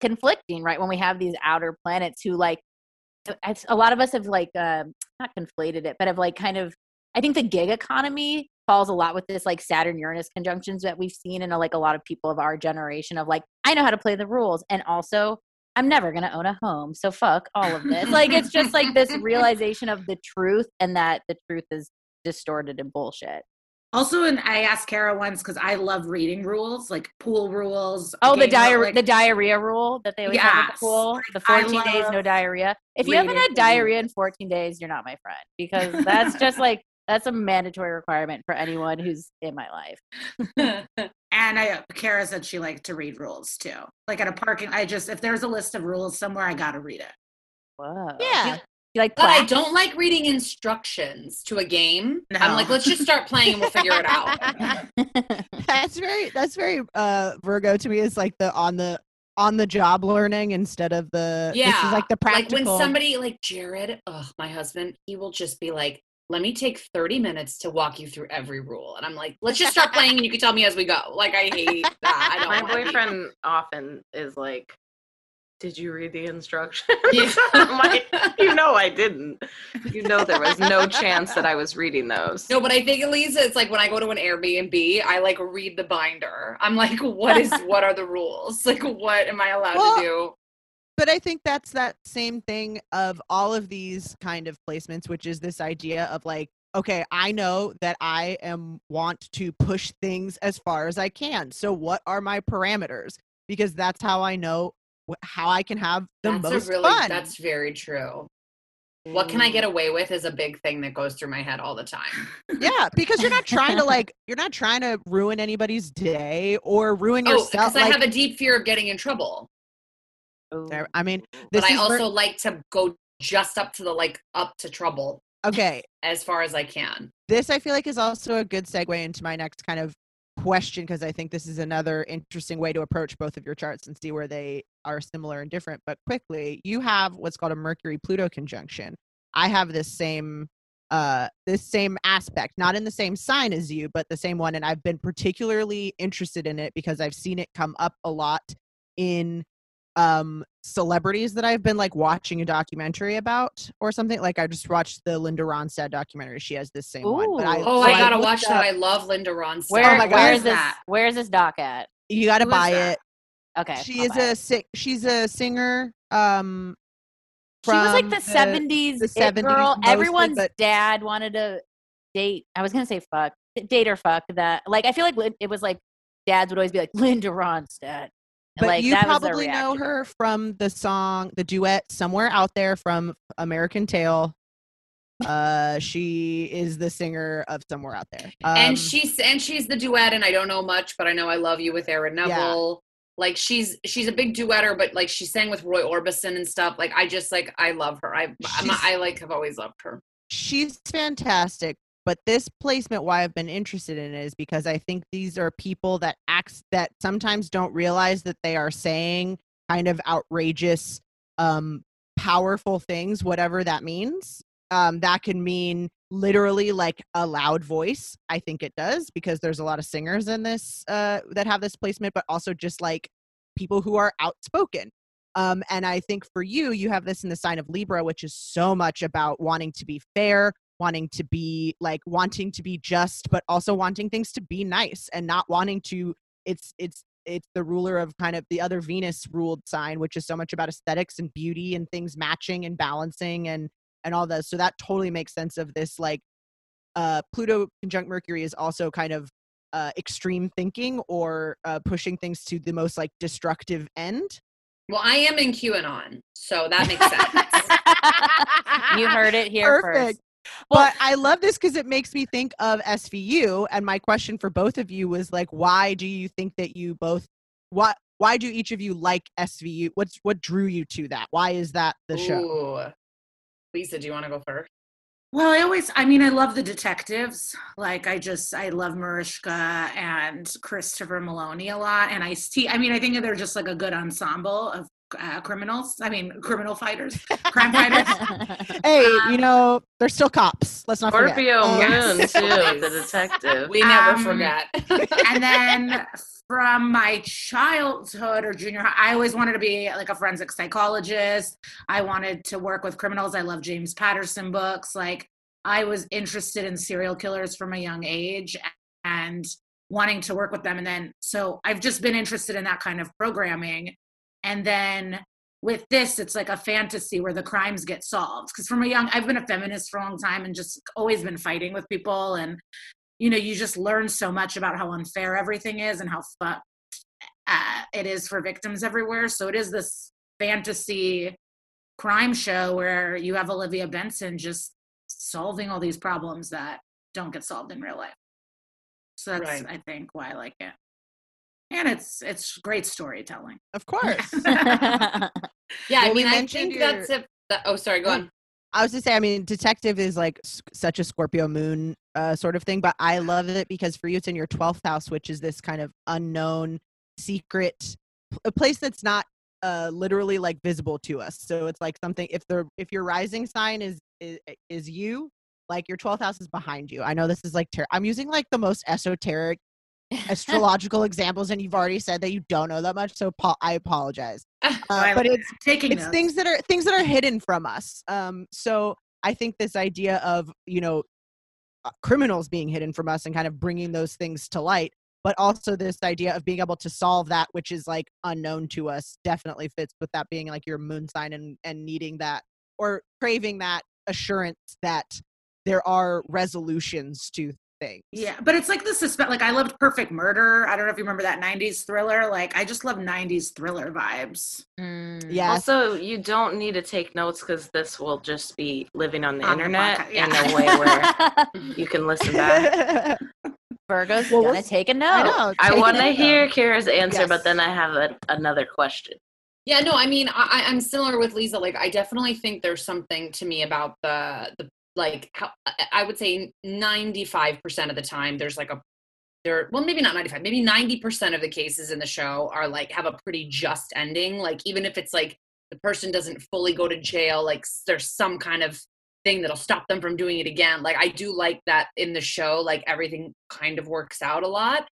conflicting, right? When we have these outer planets who like it's, a lot of us have like um not conflated it, but have like kind of I think the gig economy falls a lot with this like Saturn Uranus conjunctions that we've seen in a, like a lot of people of our generation of like I know how to play the rules and also I'm never going to own a home. So fuck all of this. like it's just like this realization of the truth and that the truth is distorted and bullshit. also and i asked kara once because i love reading rules like pool rules Oh, the diarrhea like- the diarrhea rule that they always have at the pool. Like, The 14 days no diarrhea. If you haven't had diarrhea in 14 days, you're not my friend because that's just like that's a mandatory requirement for anyone who's in my life. And I, Kara said she liked to read rules too. Like at a parking, I just if there's a list of rules somewhere, I gotta read it. Whoa. Yeah. You like But I don't like reading instructions to a game. I'm like, let's just start playing and we'll figure it out. that's very that's very uh Virgo to me is like the on the on the job learning instead of the this Yeah, is like the practical. Like when somebody like Jared, oh my husband, he will just be like, let me take 30 minutes to walk you through every rule. And I'm like, let's just start playing and you can tell me as we go. Like I hate that. I don't my wanna be- boyfriend often is like, "Did you read the instructions?" Yeah. I'm like, "You know, I didn't. You know, there was no chance that I was reading those." No, but I think Elisa, it's like when I go to an Airbnb, I like read the binder. I'm like, what is what are the rules? Like what am I allowed Well, to do? But I think that's that same thing of all of these kind of placements, which is this idea of like, okay, I know that I am want to push things as far as I can. So what are my parameters? Because that's how I know how I can have the that's most really fun. that's very true. What can I get mm. away with is a big thing that goes through my head all the time. yeah, because you're not trying to like you're not trying to ruin anybody's day or ruin Oh, yourself. because I like, have a deep fear of getting in trouble. There- I mean, this But I also like to go just up to the like up to trouble okay. as far as I can. this I feel like is also a good segue into my next kind of question because I think this is another interesting way to approach both of your charts and see where they are similar and different. But quickly, you have what's called a Mercury Pluto conjunction. I have this same uh this same aspect not in the same sign as you but the same one and i've been particularly interested in it because i've seen it come up a lot in um celebrities that i've been like watching a documentary about or something like i just watched the linda ronstadt documentary she has this same one but I, oh so i gotta looked watch up- that i love linda ronstadt Where, Oh my God. Where's this? Where's this doc at? you gotta Who is buy it Okay, she I'll is a it. sick she's a singer um She was like the seventies the 70s girl. mostly, Everyone's but- dad wanted to date. I was gonna say fuck, date or fuck that. Like I feel like it was like dads would always be like Linda Ronstadt. But like, you that was probably know her from the song, the duet "Somewhere Out There" from American Tail. Uh, she is the singer of "Somewhere Out There." Um, and she's and she's the duet and i don't know much but i know i love you with aaron Yeah. neville like she's she's a big duetter but like she sang with roy orbison and stuff like i just like i love her i I'm, i like have always loved her she's fantastic. But this placement, why I've been interested in is because I think these are people that acts that sometimes don't realize that they are saying kind of outrageous, um, powerful things, whatever that means. Um, that can mean literally like a loud voice. I think it does because there's a lot of singers in this uh, that have this placement, but also just like people who are outspoken. Um, and I think for you, you have this in the sign of Libra, which is so much about wanting to be fair, wanting to be like wanting to be just, but also wanting things to be nice and not wanting to. It's it's it's the ruler of kind of the other Venus ruled sign, which is so much about aesthetics and beauty and things matching and balancing and and all that. So that totally makes sense of this like uh Pluto conjunct Mercury is also kind of uh extreme thinking or uh pushing things to the most like destructive end. well i am in qanon so that makes sense you heard it here Perfect. First. Well- but I love this because it makes me think of SVU. And my question for both of you was like, why do you think that you both what why do each of you like SVU? What's what drew you to that? Why is that the show? Ooh. lisa do you want to go first Well, I always, I mean, I love the detectives. Like, I just, I love Mariska and Christopher Meloni a lot. And I see, I mean, I think they're just like a good ensemble of uh, criminals. I mean, criminal fighters, crime fighters. Hey, Um, you know, they're still cops. Let's not forget. Scorpio Um, Moon yes. too, the detective. we never Um, forget and then from my childhood or junior high, I always wanted to be like a forensic psychologist. I wanted to work with criminals. I love James Patterson books. Like I was interested in serial killers from a young age and wanting to work with them. And then so I've just been interested in that kind of programming. And then with this, it's like a fantasy where the crimes get solved. Because from a young, I've been a feminist for a long time and just always been fighting with people and you know, you just learn so much about how unfair everything is and how fucked uh, it is for victims everywhere. So it is this fantasy crime show where you have Olivia Benson just solving all these problems that don't get solved in real life. So that's, Right. I think, why I like it. And it's it's great storytelling. Of course. yeah Well, i mean i mentioned think that's your- it that, oh sorry go on I was to say, I mean, detective is like such a Scorpio moon uh, sort of thing, but I love it because for you, it's in your 12th house, which is this kind of unknown, secret, a place that's not uh, literally like visible to us. So it's like something, if the, if your rising sign is, is, is you, like your 12th house is behind you. I know this is like, ter- I'm using like the most esoteric astrological examples, and you've already said that you don't know that much. So po- I apologize. Uh, I but it's, taking it's things that are things that are hidden from us um so i think this idea of you know uh, criminals being hidden from us and kind of bringing those things to light but also this idea of being able to solve that which is like unknown to us definitely fits with that being like your moon sign and and needing that or craving that assurance that there are resolutions to things Yeah, but it's like the suspense. Like I loved Perfect Murder. I don't know if you remember that '90s thriller. Like I just love '90s thriller vibes. Mm. yes Also, you don't need to take notes because this will just be living on the On the internet podcast, in a way where you can listen back. Virgo's Well, gonna take a note. I know. I want to it. hear Kara's answer, Yes. but then I have a, another question. Yeah, no, I mean, I, I- I'm similar with Lisa. Like, I definitely think there's something to me about the the like how I- would say 95% of the time there's like a there well maybe not 95 maybe 90% of the cases in the show are like have a pretty just ending like even if it's like the person doesn't fully go to jail like there's some kind of thing that'll stop them from doing it again like i do like that in the show like everything kind of works out a lot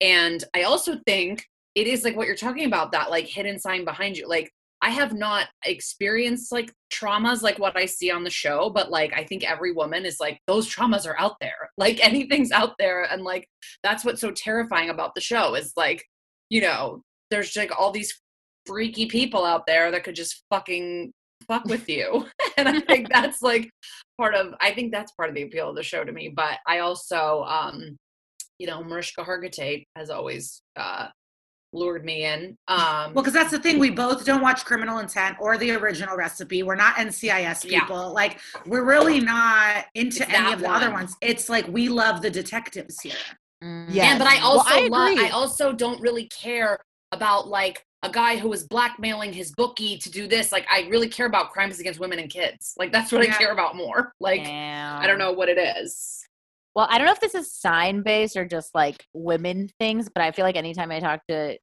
and i also think it is like what you're talking about that like hidden sign behind you like I have not experienced like traumas like what I see on the show, but like I think every woman is like those traumas are out there. Like anything's out there and like that's what's so terrifying about the show is like, you know, there's like all these freaky people out there that could just fucking fuck with you. and I think that's like part of I think that's part of the appeal of the show to me, but I also um you know, Mariska Hargitay has always uh lured me in. Um, well, because that's the thing. We both don't watch Criminal Intent or the original recipe. We're not NCIS people. Yeah. Like, we're really not into it's any of the one. other ones. It's like we love the detectives here. Mm. Yeah, but I also well, I, love, I also don't really care about like a guy who is blackmailing his bookie to do this. Like, I really care about crimes against women and kids. Like, that's what yeah. I care about more. Like, Damn. I don't know what it is. Well, I don't know if this is sign based or just like women things, but I feel like anytime I talk to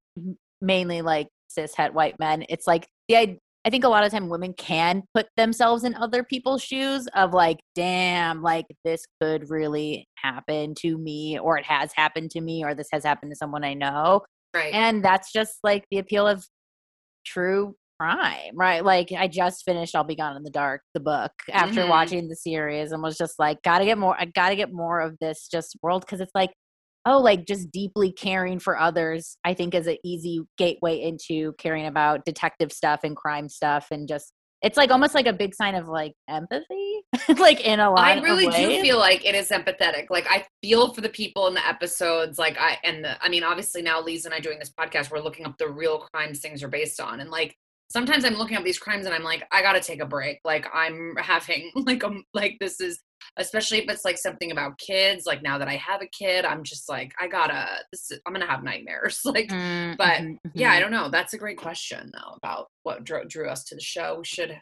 mainly like cis het white men, it's like the I, I think a lot of time women can put themselves in other people's shoes of like, damn, like this could really happen to me, or it has happened to me, or this has happened to someone I know. Right. And that's just like the appeal of true crime, right? Like I just finished I'll Be Gone in the Dark, the book, after mm-hmm. watching the series and was just like, gotta get more I gotta get more of this just world because it's like, oh, like just deeply caring for others, I think is an easy gateway into caring about detective stuff and crime stuff and just it's like almost like a big sign of like empathy It's like in a lot i really do feel like it is empathetic like i feel for the people in the episodes like i and the i mean obviously now lisa and i doing this podcast we're looking up the real crimes things are based on and like sometimes I'm looking up these crimes and I'm like, I gotta take a break. Like I'm having like a um, like this is especially if it's like something about kids. Like now that I have a kid, I'm just like, I gotta this is, I'm gonna have nightmares. Like mm-hmm. but yeah, I mm-hmm. don't know. That's a great question though about what drew, drew us to the show. We should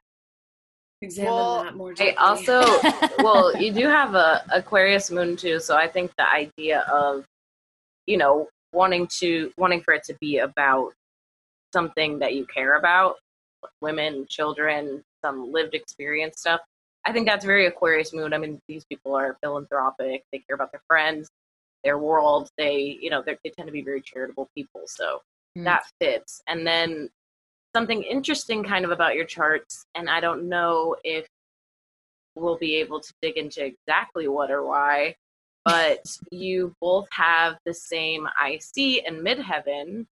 examine well, that more deeply. I also well, you do have a Aquarius moon too, so I think the idea of you know wanting to wanting for it to be about something that you care about women children some lived experience stuff i think that's very aquarius moon i mean these people are philanthropic they care about their friends their world they you know they tend to be very charitable people so mm. that fits and then something interesting kind of about your charts and i don't know if we'll be able to dig into exactly what or why but you both have the same ic and midheaven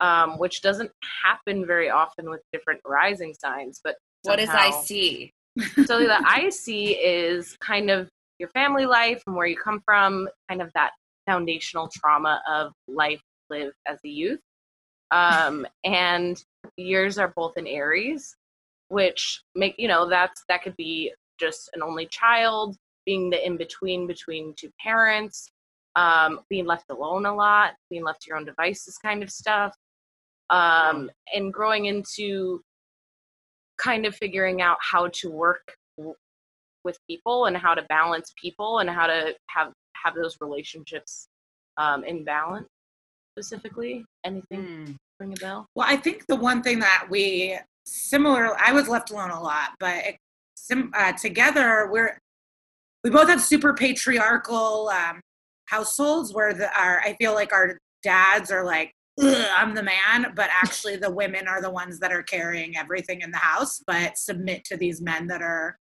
um, which doesn't happen very often with different rising signs. But somehow, what is IC? So the IC is kind of your family life and where you come from, kind of that foundational trauma of life lived as a youth. Um, and yours are both in Aries, which make you know that's that could be just an only child, being the in between between two parents, um, being left alone a lot, being left to your own devices, kind of stuff um, and growing into kind of figuring out how to work w- with people and how to balance people and how to have have those relationships um, in balance specifically anything mm. ring a bell well i think the one thing that we similar i was left alone a lot but it, sim, uh, together we're we both have super patriarchal um, households where the, our i feel like our dads are like I'm the man, but actually the women are the ones that are carrying everything in the house, but submit to these men that are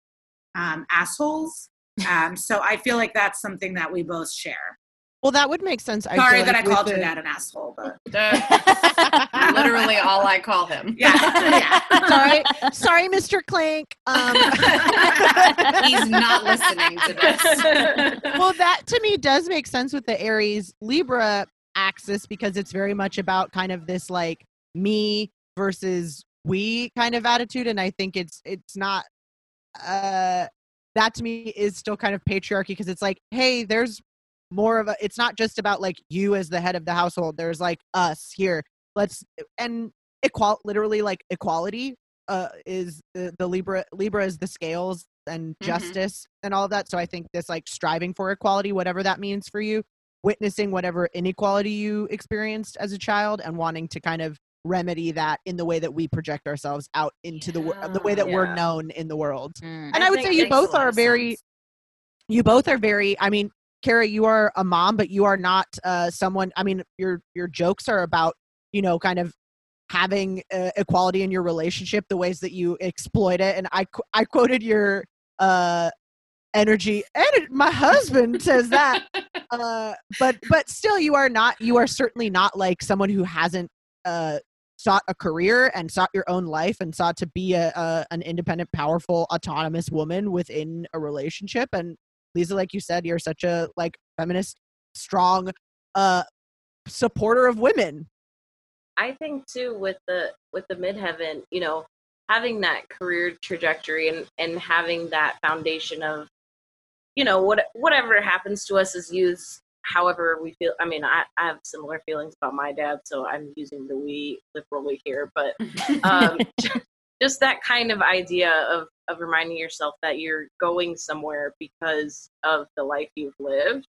um, assholes. Um, so I feel like that's something that we both share. Well, that would make sense. I Sorry that like I called your dad an asshole, but literally all I call him. Yeah. yeah. Sorry, sorry, Mr. Clank. Um, He's not listening to this. well, that to me does make sense with the Aries Libra axis because it's very much about kind of this like me versus we kind of attitude and i think it's it's not uh that to me is still kind of patriarchy because it's like hey there's more of a it's not just about like you as the head of the household there's like us here let's and equal literally like equality uh is the, the libra libra is the scales and mm-hmm. justice and all of that so i think this like striving for equality whatever that means for you witnessing whatever inequality you experienced as a child and wanting to kind of remedy that in the way that we project ourselves out into the world the way that we're known in the world Mm. and I i, would say you both are very sense. you both are very i mean Kara, you are a mom but you are not uh someone i mean your your jokes are about you know kind of having uh, equality in your relationship the ways that you exploit it and i i quoted your uh energy and my husband says that uh but but still you are not you are certainly not like someone who hasn't uh sought a career and sought your own life and sought to be a, a an independent powerful autonomous woman within a relationship. And lisa like you said you're such a like feminist strong uh supporter of women. I think too with the with the midheaven, you know, having that career trajectory and and having that foundation of, you know, what whatever happens to us is used however we feel. I mean, I, I have similar feelings about my dad, so I'm using the we liberally here, but um, just that kind of idea of of reminding yourself that you're going somewhere because of the life you've lived,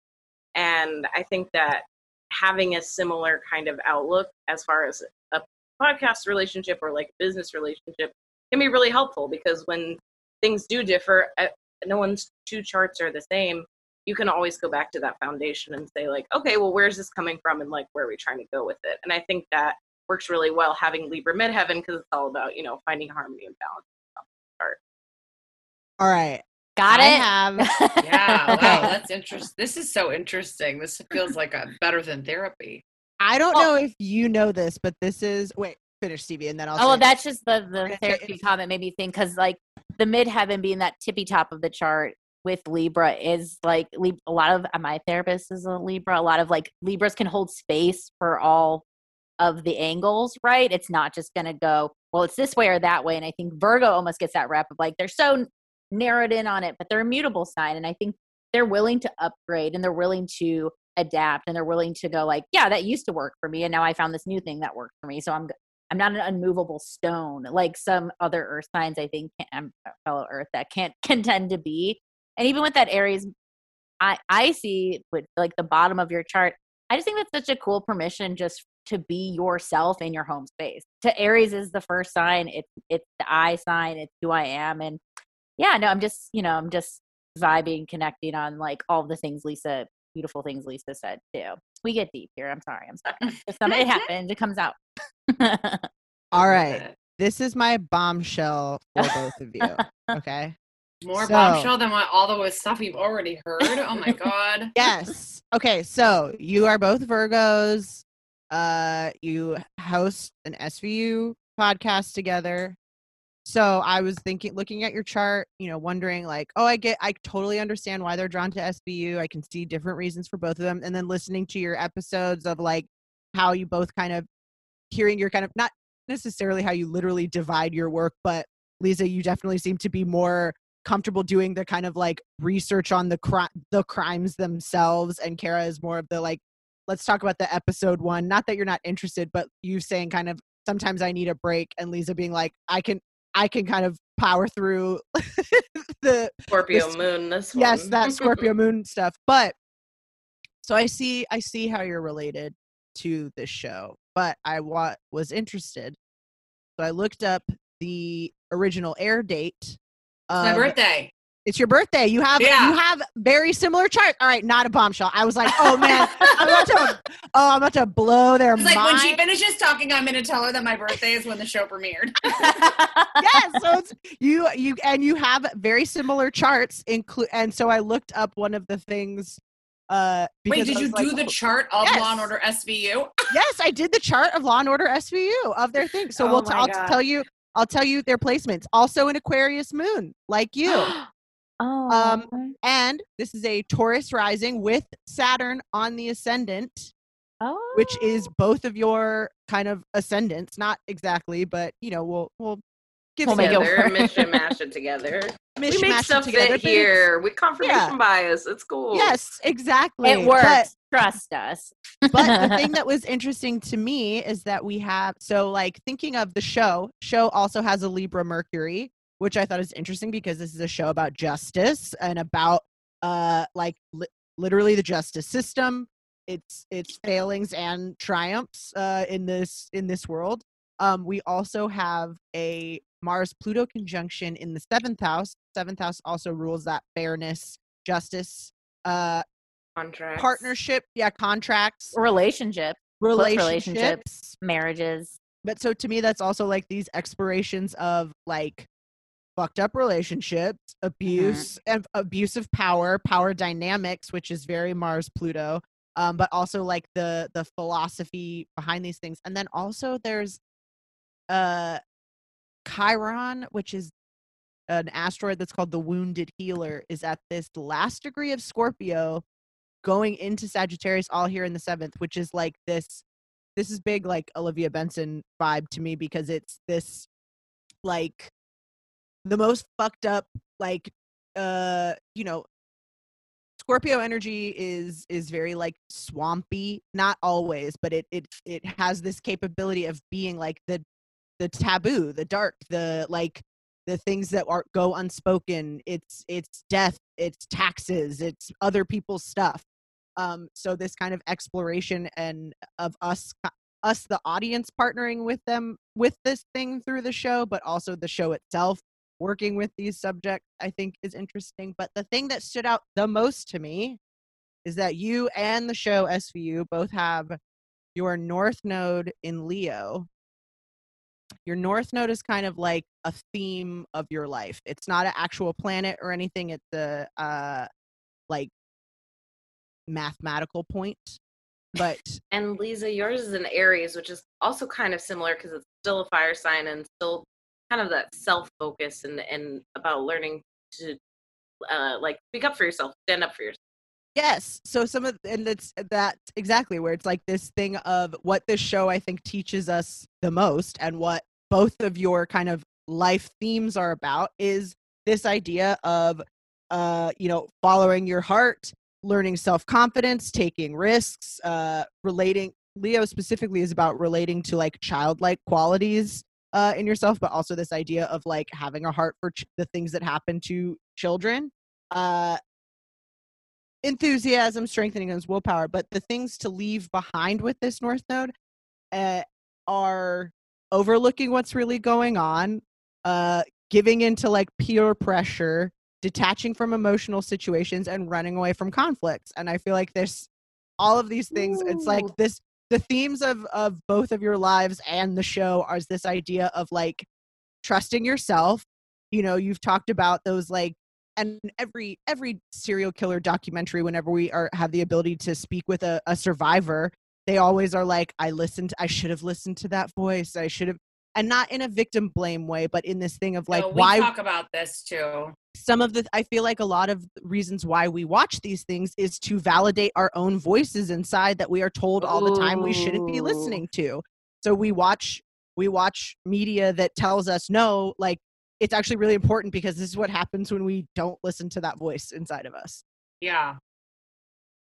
and I think that having a similar kind of outlook as far as a podcast relationship or like a business relationship can be really helpful because when things do differ uh, no one's two charts are the same you can always go back to that foundation and say like okay well where's this coming from and like where are we trying to go with it and i think that works really well having libra midheaven because it's all about you know finding harmony and balance all right Got I it. have Yeah, wow, that's interesting. This is so interesting. This feels like a better than therapy. i don't Well- know if you know this but this is wait finish stevie and then i'll Oh, well, that's just the the therapy comment made me think because like the midheaven being that tippy top of the chart with Libra is like a lot of my therapist is a Libra. A lot of like Libras can hold space for all of the angles, right? It's not just gonna go well. It's this way or that way. And I think Virgo almost gets that rep of like they're so narrowed in on it, but they're a mutable sign, and I think they're willing to upgrade and they're willing to adapt and they're willing to go like, yeah, that used to work for me, and now I found this new thing that worked for me. So I'm I'm not an unmovable stone like some other earth signs I think can, um, fellow earth that can't contend to be. And even with that Aries, I I see with like the bottom of your chart. I just think that's such a cool permission just to be yourself in your home space. To Aries is the first sign. It's it's the I sign. It's who I am. And yeah, no, I'm just you know I'm just vibing, connecting on like all the things Lisa, beautiful things Lisa said too. We get deep here. I'm sorry. I'm sorry. Just some, it happens. It comes out. all right this is my bombshell for both of you okay More So- bombshell than what all the stuff you've already heard. Oh my god. yes. Okay, so you are both Virgos. Uh you host an SVU podcast together. So I was thinking looking at your chart, you know, wondering like, oh, I get I totally understand why they're drawn to SVU. I can see different reasons for both of them and then listening to your episodes of like how you both kind of hearing your kind of not necessarily how you literally divide your work, but Lisa, you definitely seem to be more comfortable doing the kind of like research on the cri- the crimes themselves and Kara is more of the like let's talk about the episode one not that you're not interested but you saying kind of sometimes I need a break and Lisa being like I can I can kind of power through the scorpio This- moon this one. yes that Scorpio moon stuff but so I see I see how you're related to this show but I wa- was interested so I looked up the original air date It's my birthday. it's your birthday. You have Yeah. you have very similar chart. All right, not a bombshell. I was like, oh man, I'm about to oh, I'm about to blow their mind like when she finishes talking, I'm gonna tell her that my birthday is when the show premiered. yes, so it's you you and you have very similar charts include and so I looked up one of the things uh Wait, did you like, do the oh, chart of Yes. Law and Order SVU? yes, I did the chart of Law and Order SVU of their thing. So Oh we'll t- I'll God. tell you I'll tell you their placements. Also an Aquarius moon, like you. oh, Um, and this is a Taurus rising with Saturn on the ascendant. oh, which is both of your kind of ascendants not exactly but you know we'll we'll give We'll make it together, work. mish and mash it together. mish we make mash it stuff fit here. We confirmation Yeah. bias. It's cool. yes exactly it works. but, Trust us. but the thing that was interesting to me is that we have so like thinking of the show show also has a libra mercury which i thought is interesting because this is a show about justice and about uh like li- literally the justice system its its failings and triumphs uh, in this in this world. Um, we also have a Mars Pluto conjunction in the seventh house. Seventh house also rules that fairness, justice, uh, Contracts. partnership, yeah, contracts, relationship, relationships. relationships, marriages. But so to me, that's also like these explorations of like fucked up relationships, abuse, and abuse of power, power dynamics, which is very Mars Pluto. Um, but also like the the philosophy behind these things, and then also there's uh Chiron, which is an asteroid that's called the Wounded Healer, is at this last degree of Scorpio, going into Sagittarius, all here in the seventh, which is like this. This is big, like Olivia Benson vibe to me because it's this, like, the most fucked up, like, uh, you know, Scorpio energy is is very like swampy, not always, but it it it has this capability of being like the the taboo, the dark, the like the things that are go unspoken. It's it's death, it's taxes, it's other people's stuff. Um, so this kind of exploration and of us us the audience partnering with them with this thing through the show, but also the show itself working with these subjects, I think is interesting. But the thing that stood out the most to me is that you and the show SVU both have your North Node in Leo. Your North Node is kind of like a theme of your life. It's not an actual planet or anything. It's a uh, like mathematical point. But And Lisa, yours is an Aries, which is also kind of similar because it's still a fire sign and still kind of that self focus and and about learning to uh like speak up for yourself, stand up for yourself. Yes. So some of and that's that exactly where it's like this thing of what this show I think teaches us the most and what both of your kind of life themes are about is this idea of uh you know following your heart, learning self-confidence, taking risks, uh relating Leo specifically is about relating to like childlike qualities uh in yourself but also this idea of like having a heart for ch- the things that happen to children. Uh enthusiasm, strengthening his willpower. But the things to leave behind with this North Node uh, are overlooking what's really going on, uh, giving into like peer pressure, detaching from emotional situations, and running away from conflicts. And I feel like this, all of these things. It's like this. The themes of of both of your lives and the show are this idea of like trusting yourself. You know, you've talked about those like and every every serial killer documentary whenever we are have the ability to speak with a, a survivor they always are like i listened i should have listened to that voice. I should have and not in a victim blame way but in this thing of like No, we why talk about this too. some of the i feel like a lot of reasons why we watch these things is to validate our own voices inside that we are told all the time we shouldn't be listening to. So we watch we watch media that tells us no like it's actually really important because this is what happens when we don't listen to that voice inside of us Yeah.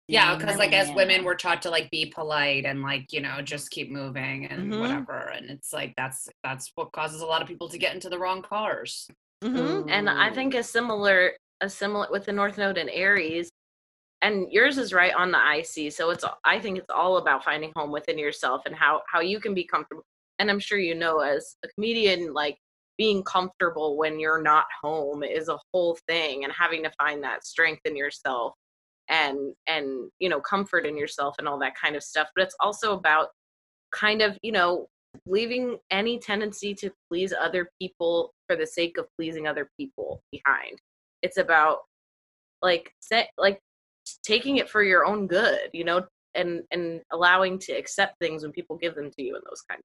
Yeah, because like as women, we're taught to like be polite and like you know just keep moving and Mhm. whatever, and it's like that's that's what causes a lot of people to get into the wrong cars. Mhm. And I think a similar a similar with the North Node and Aries, and yours is right on the IC. So it's I think it's all about finding home within yourself and how how you can be comfortable. And I'm sure you know as a comedian, like being comfortable when you're not home is a whole thing and having to find that strength in yourself and and you know comfort in yourself and all that kind of stuff but it's also about kind of you know leaving any tendency to please other people for the sake of pleasing other people behind. It's about like say like taking it for your own good you know and and allowing to accept things when people give them to you and those kind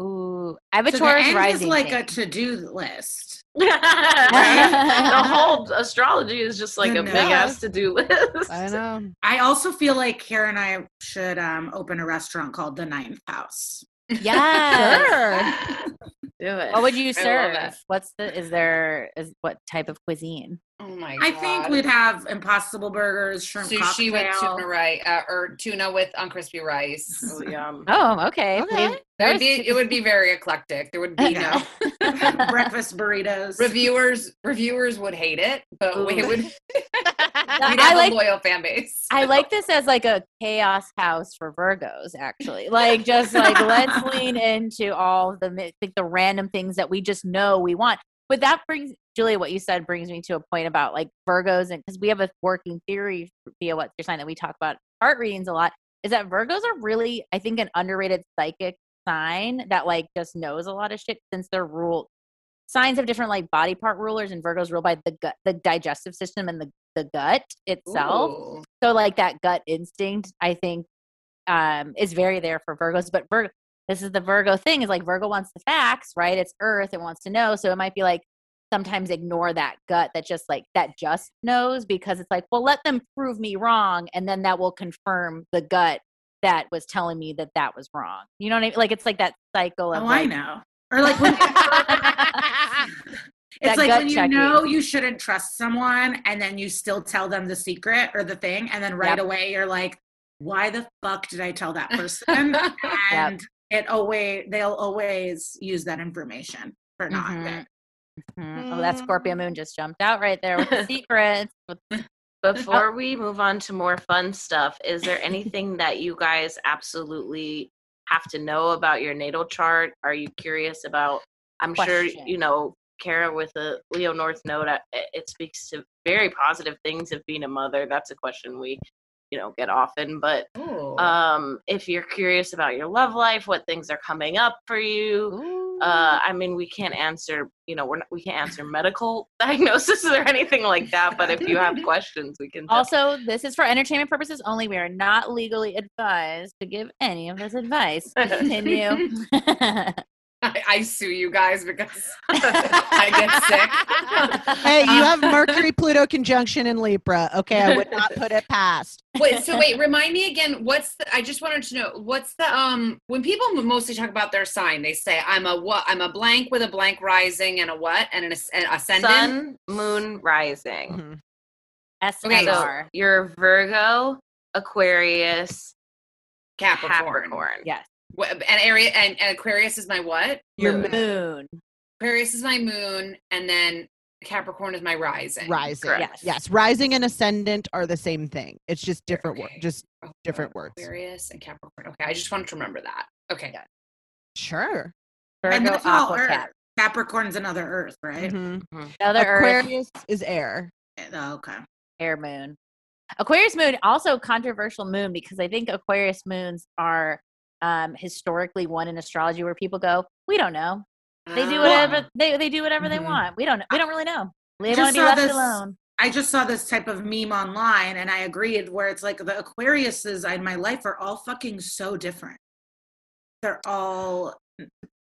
Ooh, I have a So the Taurus end rising. is like thing. a to-do list. the whole astrology is just like a I big ass to-do list i know I also feel like Karen and I should um, open a restaurant called the Ninth House. Yeah. sure do it What would you serve? it. What's the? Is there? Is what type of cuisine? Oh my I god! think we'd have impossible burgers, shrimp sushi with tuna rice uh, or tuna with uncrispy rice. oh, yum. Oh, okay. Okay. Please- It that would be it would be very eclectic. There would be no breakfast burritos. reviewers. Reviewers would hate it, but we Ooh. would We'd I like a loyal fan base. I like this as like a chaos house for Virgos, actually. Like just like let's lean into all the mi- like the random things that we just know we want. But that brings Julia, what you said brings me to a point about like Virgos, and because we have a working theory via what's your sign that we talk about heart readings a lot, is that Virgos are really, I think, an underrated psychic sign that like just knows a lot of shit since they're ruled. Signs have different like body part rulers, and Virgos rule by the gut, the digestive system, and the the gut itself. Ooh. So like that gut instinct, I think, um, is very there for Virgos. But Virgo, this is the Virgo thing is like Virgo wants the facts, right? It's Earth, it wants to know. So it might be like sometimes ignore that gut that just like that just knows because it's like, well, let them prove me wrong, and then that will confirm the gut that was telling me that that was wrong. You know what I mean? Like it's like that cycle of Oh, like, I know. Or like when it's like when you checking. know you shouldn't trust someone and then you still tell them the secret or the thing and then right Yep. away you're like why the fuck did i tell that person and it always they'll always use that information for not Mhm. Mhm. Oh, that Scorpio moon just jumped out right there with the secrets. Before we move on to more fun stuff, is there anything that you guys absolutely have to know about your natal chart? Are you curious about? I'm sure you know, Kara with a Leo North node. It, speaks to very positive things of being a mother. That's a question we, you know, get often. But Ooh. um, if you're curious about your love life, what things are coming up for you, uh, I mean, we can't answer, you know, we're not, we can't answer medical diagnosis or anything like that. But if you have questions, we can. Also, this is for entertainment purposes only. We are not legally advised to give any of this advice. Continue. I, I sue you guys because I get sick. Hey, you have Mercury Pluto conjunction in Libra. Okay, I would not put it past. wait, so wait, remind me again. What's the? I just wanted to know what's the um when people mostly talk about their sign, they say I'm a what? I'm a blank with a blank rising and a what and an, an ascendant. Sun, moon, rising. Mhm. Okay, so You're Virgo, Aquarius, Capricorn. Capricorn. Yes. Wha- And area and, and Aquarius is my what? Your Moon. Moon. Aquarius is my moon, and then Capricorn is my rising. Rising. Correct. Yes. Yes, rising and ascendant are the same thing. It's just different words. Just Oh, different words. Aquarius and Capricorn. Okay, I just wanted to remember that. Okay. Yeah. sure. and Virgo that's all earth Cap. Capricorn's another earth right Mhm. Another Earth, Aquarius is air. oh, okay air moon. Aquarius moon, also controversial moon because I think Aquarius moons are um, historically one in astrology where people go, we don't know. They do whatever they, they do whatever they Mhm. want. We don't know. we don't really know. They just want to be left this- alone. I just saw this type of meme online and I agreed where it's like the Aquariuses in my life are all fucking so different. They're all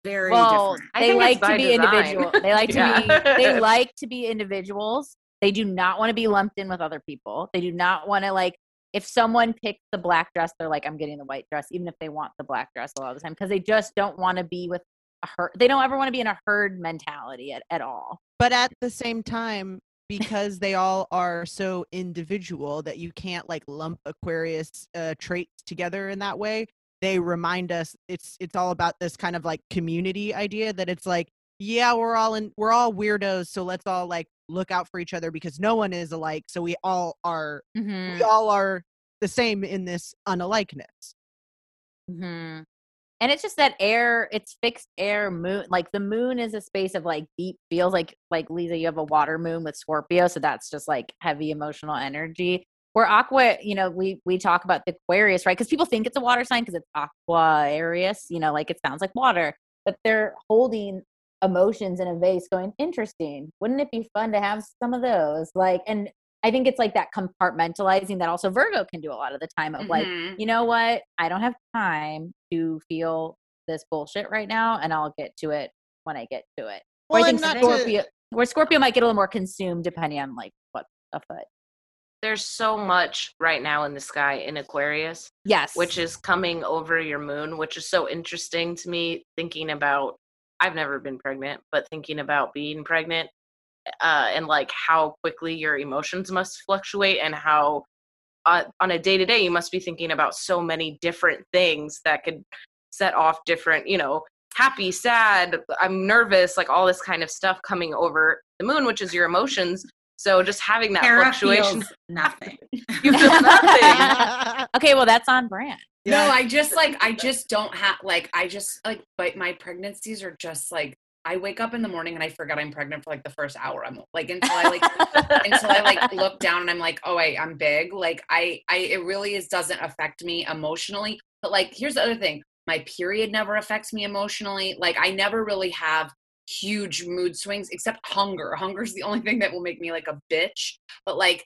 very Well, different. I they think like to be design. individual. They like to be they like to be individuals. They do not want to be lumped in with other people. They do not want to like if someone picks the black dress, they're like, I'm getting the white dress, even if they want the black dress a lot of the time, because they just don't want to be with a herd. They don't ever want to be in a herd mentality at, at all. But at the same time, because they all are so individual that you can't like lump Aquarius uh, traits together in that way, they remind us it's it's all about this kind of like community idea that it's like, yeah, we're all in we're all weirdos, so let's all like look out for each other because no one is alike, so we all are Mm-hmm. we all are the same in this unalikeness. hmm And it's just that air, it's fixed air moon. Like the moon is a space of like deep feels like like Lisa, you have a water moon with Scorpio, so that's just like heavy emotional energy. Where aqua, you know, we we talk about the Aquarius, right? Because people think it's a water sign because it's Aquarius, you know, like it sounds like water, but they're holding emotions in a vase, going, interesting. Wouldn't it be fun to have some of those? Like, and I think it's like that compartmentalizing that also Virgo can do a lot of the time of like Mhm. you know what? I don't have time to feel this bullshit right now, and I'll get to it when I get to it. Or Well, I think not to- Scorpio, where Scorpio might get a little more consumed depending on like what what's afoot. There's so much right now in the sky in Aquarius, Yes, which is coming over your moon, which is so interesting to me. Thinking about, I've never been pregnant, but thinking about being pregnant, uh, and like how quickly your emotions must fluctuate, and how uh, on a day to day you must be thinking about so many different things that could set off different, you know, happy, sad, I'm nervous, like all this kind of stuff coming over the moon, which is your emotions So just having that Kara fluctuation. nothing. you feel nothing. okay, well that's on brand. No, I just like I just don't have like I just like but my pregnancies are just like I wake up in the morning and I forget I'm pregnant for like the first hour. I'm like until I like until I like look down and I'm like, oh wait, I'm big. Like I I it really is doesn't affect me emotionally. But like here's the other thing. My period never affects me emotionally. Like I never really have huge mood swings except hunger. Hunger is the only thing that will make me like a bitch. But like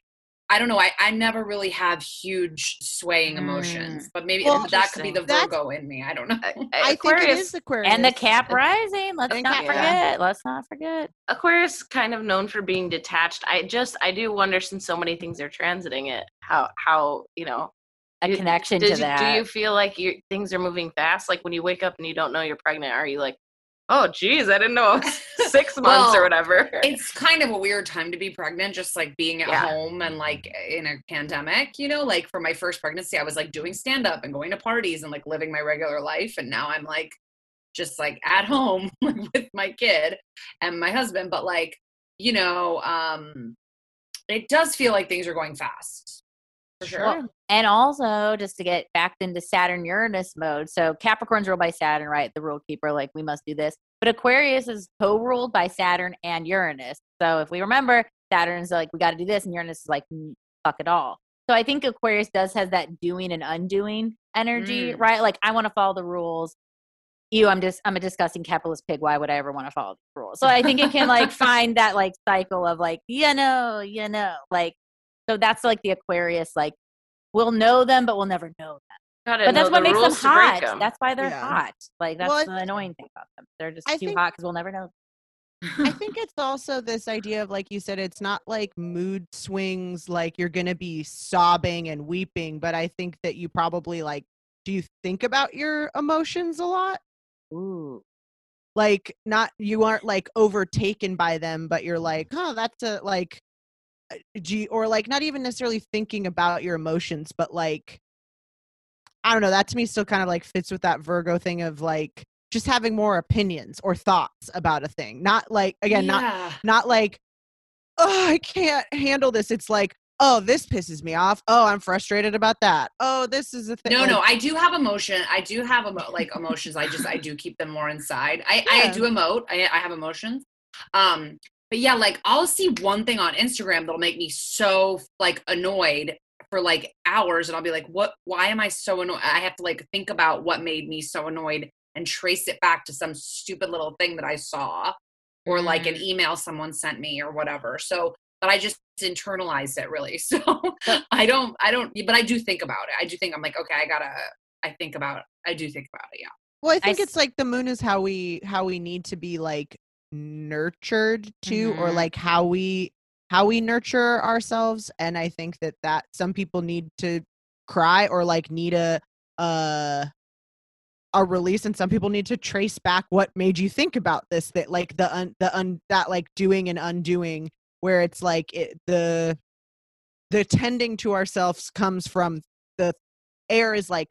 I don't know. I, I never really have huge swaying emotions, mm. but maybe Well, that could be the that's- Virgo in me. I don't know. I think it Aquarius, is Aquarius. And the cap rising. Let's think- not yeah. forget. Let's not forget. Aquarius kind of known for being detached. I just I do wonder since so many things are transiting it, how how you know A You- connection did to you, that. do you feel like you things are moving fast? Like when you wake up and you don't know you're pregnant, are you like, oh geez, I didn't know six months or whatever? it's kind of a weird time to be pregnant, just like being at Yeah. home and like in a pandemic, you know, like for my first pregnancy, I was like doing stand up and going to parties and like living my regular life. And now I'm like just like at home with my kid and my husband. But like, you know, um, it does feel like things are going fast. Sure. Well, and also just to get back into Saturn Uranus mode. So Capricorn's ruled by Saturn, right? The rule keeper, like we must do this. But Aquarius is co-ruled by Saturn and Uranus. So if we remember, Saturn's like we got to do this, and Uranus is like "Mm, fuck it all. So I think Aquarius does has that doing and undoing energy, Mm. right? Like I want to follow the rules. You, I'm just I'm a disgusting capitalist pig. Why would I ever want to follow the rules? So I think it can like find that like cycle of like you know, you know, like so that's like the Aquarius like we'll know them, but we'll never know them. Gotta But that's what the makes them hot. to break hot. 'em. That's why they're Yeah. hot. Like that's Well, the annoying thing about them. They're just I too think- hot because we'll never know. I think it's also this idea of like you said, it's not like mood swings, like you're gonna be sobbing and weeping, but I think that you probably like do you think about your emotions a lot? Ooh. Like not you aren't like overtaken by them, but you're like, oh, that's a like do you, or like not even necessarily thinking about your emotions, but like I don't know, that to me still kind of like fits with that Virgo thing of like just having more opinions or thoughts about a thing. Not like again, not Yeah. not like oh i can't handle this it's like oh this pisses me off oh i'm frustrated about that oh this is a thing No, like, no, I do have emotion. I do have emo- like emotions. I just I do keep them more inside. I I do emote. I I have emotions. Um, but yeah, like I'll see one thing on Instagram that'll make me so like annoyed for like hours, and I'll be like, "What? Why am I so annoyed?" I have to like think about what made me so annoyed and trace it back to some stupid little thing that I saw, or like an mm-hmm. email someone sent me or whatever. So, but I just internalized it really. So I don't, I don't, but I do think about it. I do think I'm like, okay, I gotta, I think about, I do think about it. Yeah. well i I think s- it's like the moon is how we how we need to be like nurtured to or Mhm. like how we how we nurture ourselves and i think that that some people need to cry or like need a uh a release and some people need to trace back what made you think about this that like the un, the un, that like doing and undoing where it's like it, the the tending to ourselves comes from the air is like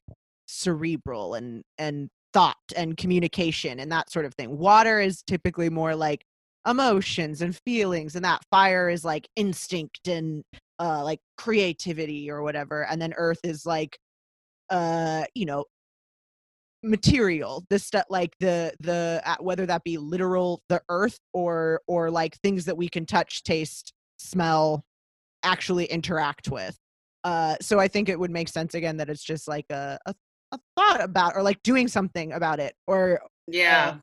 cerebral and and thought and communication and that sort of thing. Water is typically more like emotions and feelings and that. Fire is like instinct and uh like creativity or whatever and then earth is like uh you know material. The stuff like the the uh, whether that be literal the earth or or like things that we can touch taste smell actually interact with. Uh so i think it would make sense again that it's just like a a, a thought about or like doing something about it or Yeah.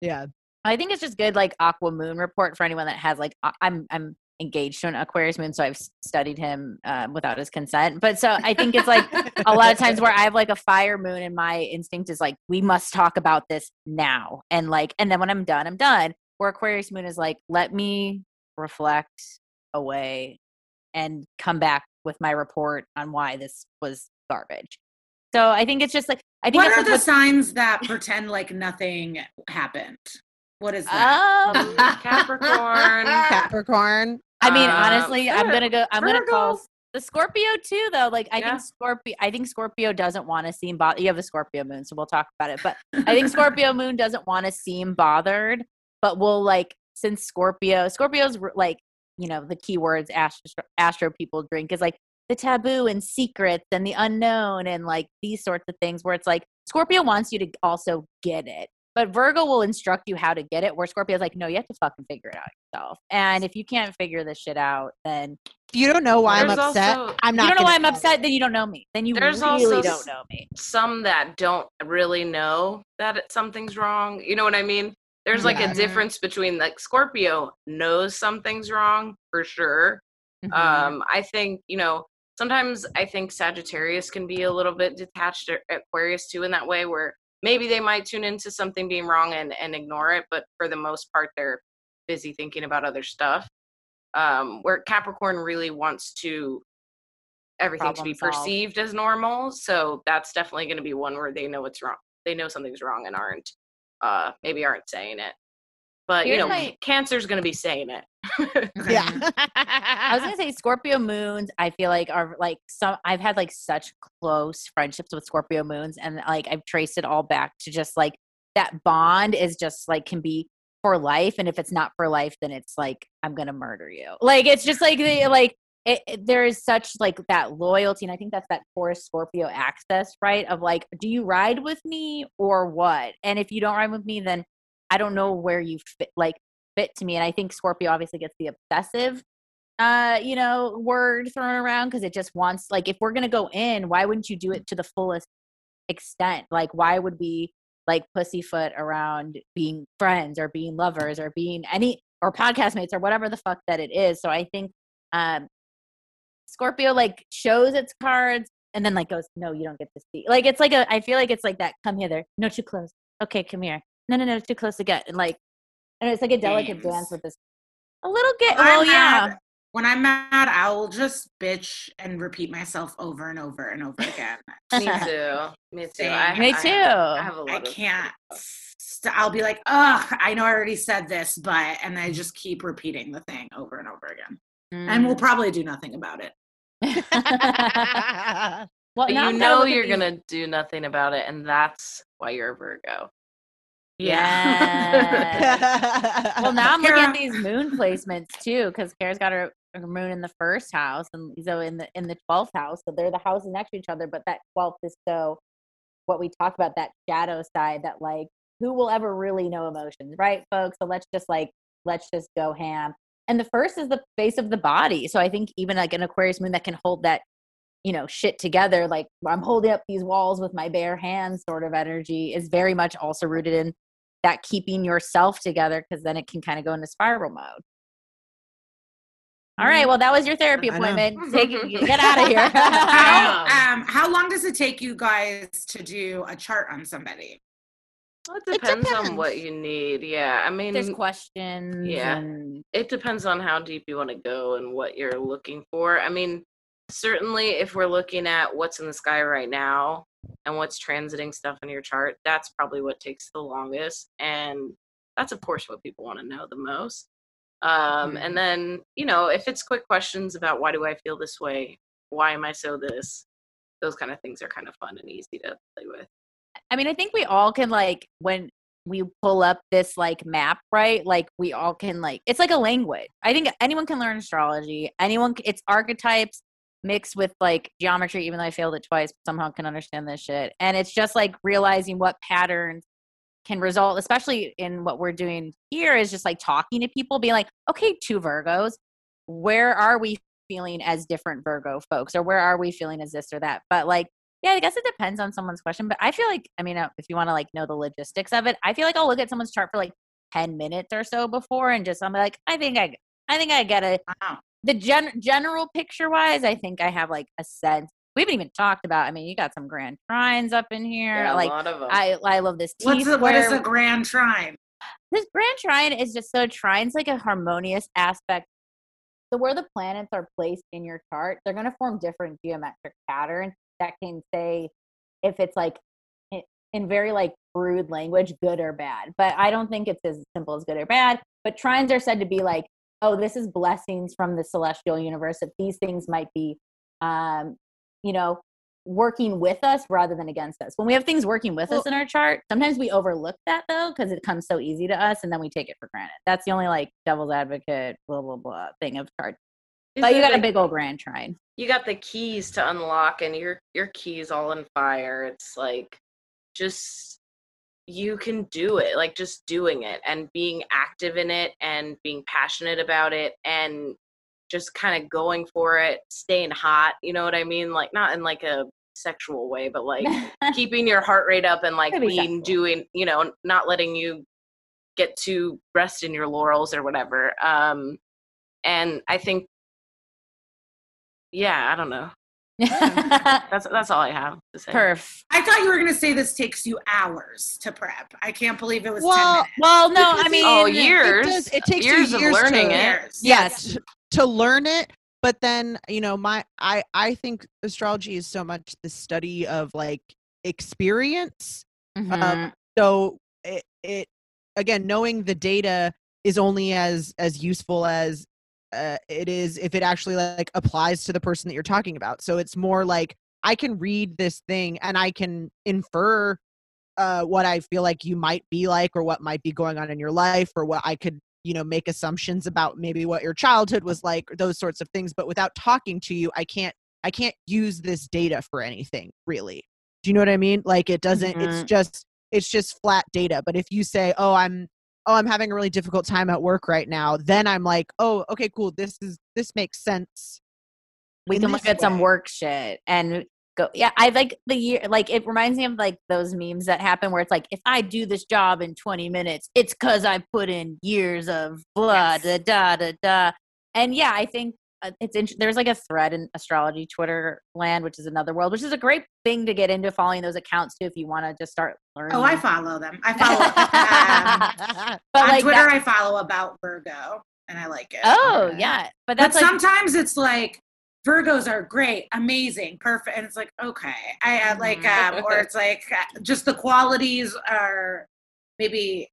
yeah I think it's just good, like Aqua Moon report for anyone that has like I- I'm I'm engaged to an Aquarius moon, so I've studied him uh, without his consent. But so I think it's like a lot of times where I have like a fire moon, and my instinct is like we must talk about this now, and like and then when I'm done, I'm done. Where Aquarius moon is like let me reflect away and come back with my report on why this was garbage. So I think it's just like I think What are just the signs that pretend like nothing happened? What is that? Um, Capricorn. capricorn I mean, Uh, honestly, I'm gonna go. I'm gonna call the Scorpio too, though. Like, I Yeah. think Scorpio. I think Scorpio doesn't want to seem bothered. You have a Scorpio moon, so we'll talk about it. But I think Scorpio moon doesn't want to seem bothered, but will like since Scorpio, Scorpio's like you know the keywords astro, astro people drink is like the taboo and secrets and the unknown and like these sorts of things where it's like Scorpio wants you to also get it. But Virgo will instruct you how to get it, where Scorpio's like, no, you have to fucking figure it out yourself. And if you can't figure this shit out, then If you don't know why I'm upset, also- I'm not. you don't know why I'm tell you. upset, then you don't know me. Then you There's really also don't know me. some that don't really know that something's wrong. You know what I mean? There's like Yeah. a difference between like Scorpio knows something's wrong for sure. Mhm. Um, I think you know sometimes I think Sagittarius can be a little bit detached or Aquarius too in that way where maybe they might tune into something being wrong and and ignore it, but for the most part they're busy thinking about other stuff. Um, where Capricorn really wants to everything to be Problem solve. perceived as normal. So that's definitely going to be one where they know it's wrong. They know something's wrong and aren't, uh, maybe aren't saying it. But you know, my- Cancer's going to be saying it. Yeah. I was gonna say Scorpio moons. I feel like are like some. I've had like such close friendships with Scorpio moons, and like I've traced it all back to just like that bond is just like can be for life, and if it's not for life, then it's like I'm gonna murder you. Like it's just like the mm-hmm. like it, it- there is such like that loyalty, and I think that's that Taurus Scorpio axis, right? Of like, do you ride with me or what? And if you don't ride with me, then I don't know where you fit. Like fit to me, and I think Scorpio obviously gets the obsessive uh you know word thrown around because it just wants like if we're gonna go in why wouldn't you do it to the fullest extent? Like why would we like pussyfoot around being friends or being lovers or being any or podcast mates or whatever the fuck that it is? So i think um scorpio like shows its cards and then like goes no you don't get to see like it's like a i feel like it's like that come hither no too close okay come here no no no too close again and like and it's like a delicate Games. dance with this a little get When I'm well yeah mad- When I'm mad, I will just bitch and repeat myself over and over and over again. Me too. Me too. I, Me too. have- I have a lot I of can't. St- I'll be like, ugh, I know I already said this, but, and I just keep repeating the thing over and over again. And Mm. we'll probably do nothing about it. well, you know you're these- gonna do nothing about it, and that's why you're a Virgo. Yeah. well, now I'm looking at these moon placements too, because Kara's got her, her moon in the first house and so in the in the twelfth house. So they're the houses next to each other, but that twelfth is so what we talk about that shadow side that like who will ever really know emotions, right, folks? So let's just like let's just go ham. And the first is the face of the body. So I think even like an Aquarius moon that can hold that you know shit together like i'm holding up these walls with my bare hands sort of energy is very much also rooted in that keeping yourself together because then it can kind of go into spiral mode all right well that was your therapy appointment Take get out of here How, um, how long does it take you guys to do a chart on somebody? Well, it depends, on what you need. Yeah, I mean, there's questions yeah. and it depends on how deep you want to go and what you're looking for. I mean, certainly if we're looking at what's in the sky right now and what's transiting stuff in your chart, that's probably what takes the longest. And that's, of course, what people want to know the most. Um, And then, you know, if it's quick questions about why do I feel this way? Why am I so this? Those kind of things are kind of fun and easy to play with. I mean, I think we all can like when we pull up this like map, right? Like we all can like it's like a language. I think anyone can learn astrology. Anyone, it's archetypes mixed with like geometry. Even though I failed it twice, somehow can understand this shit. And it's just like realizing what patterns can result, especially in what we're doing here, is just like talking to people, being like, okay, two Virgos, where are we feeling as different Virgo folks, or where are we feeling as this or that? But like yeah, I guess it depends on someone's question, but I feel like I mean, uh, if you want to like know the logistics of it, I feel like I'll look at someone's chart for like ten minutes or so before, and just I'm like, I think I, I think I get a Wow. The gen general picture wise. I think I have like a sense. We haven't even talked about. I mean, you got some grand trines up in here. Yeah, a like lot of 'em. I, I love this T What's a, what is a grand trine? this grand trine is just so trine's like a harmonious aspect so where the planets are placed in your chart they're going to form different geometric patterns that can say if it's like in very like crude language good or bad but i don't think it's as simple as good or bad but trines are said to be like oh this is blessings from the celestial universe that these things might be um you know working with us rather than against us. When we have things working with Well- us in our chart, sometimes we overlook that though because it comes so easy to us and then we take it for granted. That's the only like devil's advocate blah blah blah thing of chart. But you got a big old grand trine. you got the keys to unlock and your your keys all on fire it's like just you can do it like just doing it and being active in it and being passionate about it and just kind of going for it staying hot you know what i mean? Like not in like a sexual way but like keeping your heart rate up and like being doing you know not letting you get to rest in your laurels or whatever um and i think yeah i don't know that's that's all I have to say. Perf. I thought you were gonna say this takes you hours to prep. I can't believe it was Well, ten. Well, no, I mean, Oh, it years. does- it takes you years of years to- learning it. Years. yes to learn it but then you know my i i think astrology is so much the study of like experience Mhm. um, so it, it again knowing the data is only as as useful as uh, it is if it actually like applies to the person that you're talking about. So it's more like i can read this thing and i can infer uh what i feel like you might be like or what might be going on in your life or what i could you know make assumptions about maybe what your childhood was like or those sorts of things. But without talking to you i can't i can't use this data for anything really. Do you know what i mean? Like it doesn't it's Mhm. just it's just flat data. But if you say oh i'm oh i'm having a really difficult time at work right now then i'm like oh okay cool this is this makes sense we can look this at some work shit and go yeah i like the year like it reminds me of like those memes that happen where it's like if i do this job in 20 minutes it's because i put in years of blah Yes. da da da da and yeah i think it's int- there's like a thread in astrology twitter land which is another world which is a great thing to get into following those accounts too if you want to just start learning Oh, I follow them. I follow um, but on like Twitter. that- I follow about Virgo, and I like it. oh Okay. yeah but But that's like sometimes it's like Virgos are great, amazing, perfect, and it's like okay, I uh, like, Mm-hmm. um, or it's like uh, just the qualities are maybe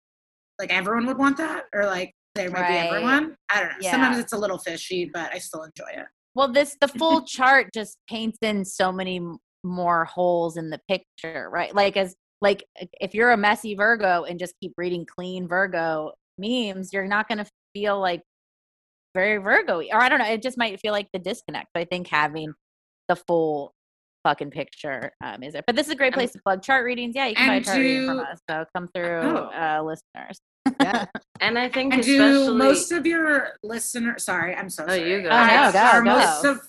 like everyone would want that, or like there might be Right. everyone. I don't know. Yeah. Sometimes it's a little fishy, but I still enjoy it. Well, this the full chart just paints in so many more holes in the picture, right? Like as like if you're a messy Virgo and just keep reading clean Virgo memes, you're not going to feel like very Virgo or I don't know, it just might feel like the disconnect. But I think having the full fucking picture um, is it. But this is a great place to plug chart readings. Yeah, you can buy chart reading from us. So come through Oh. uh listeners. Yeah And I think And especially do most of your listeners? Sorry, I'm so Oh, sorry. you go. Oh, no, go, are go. most of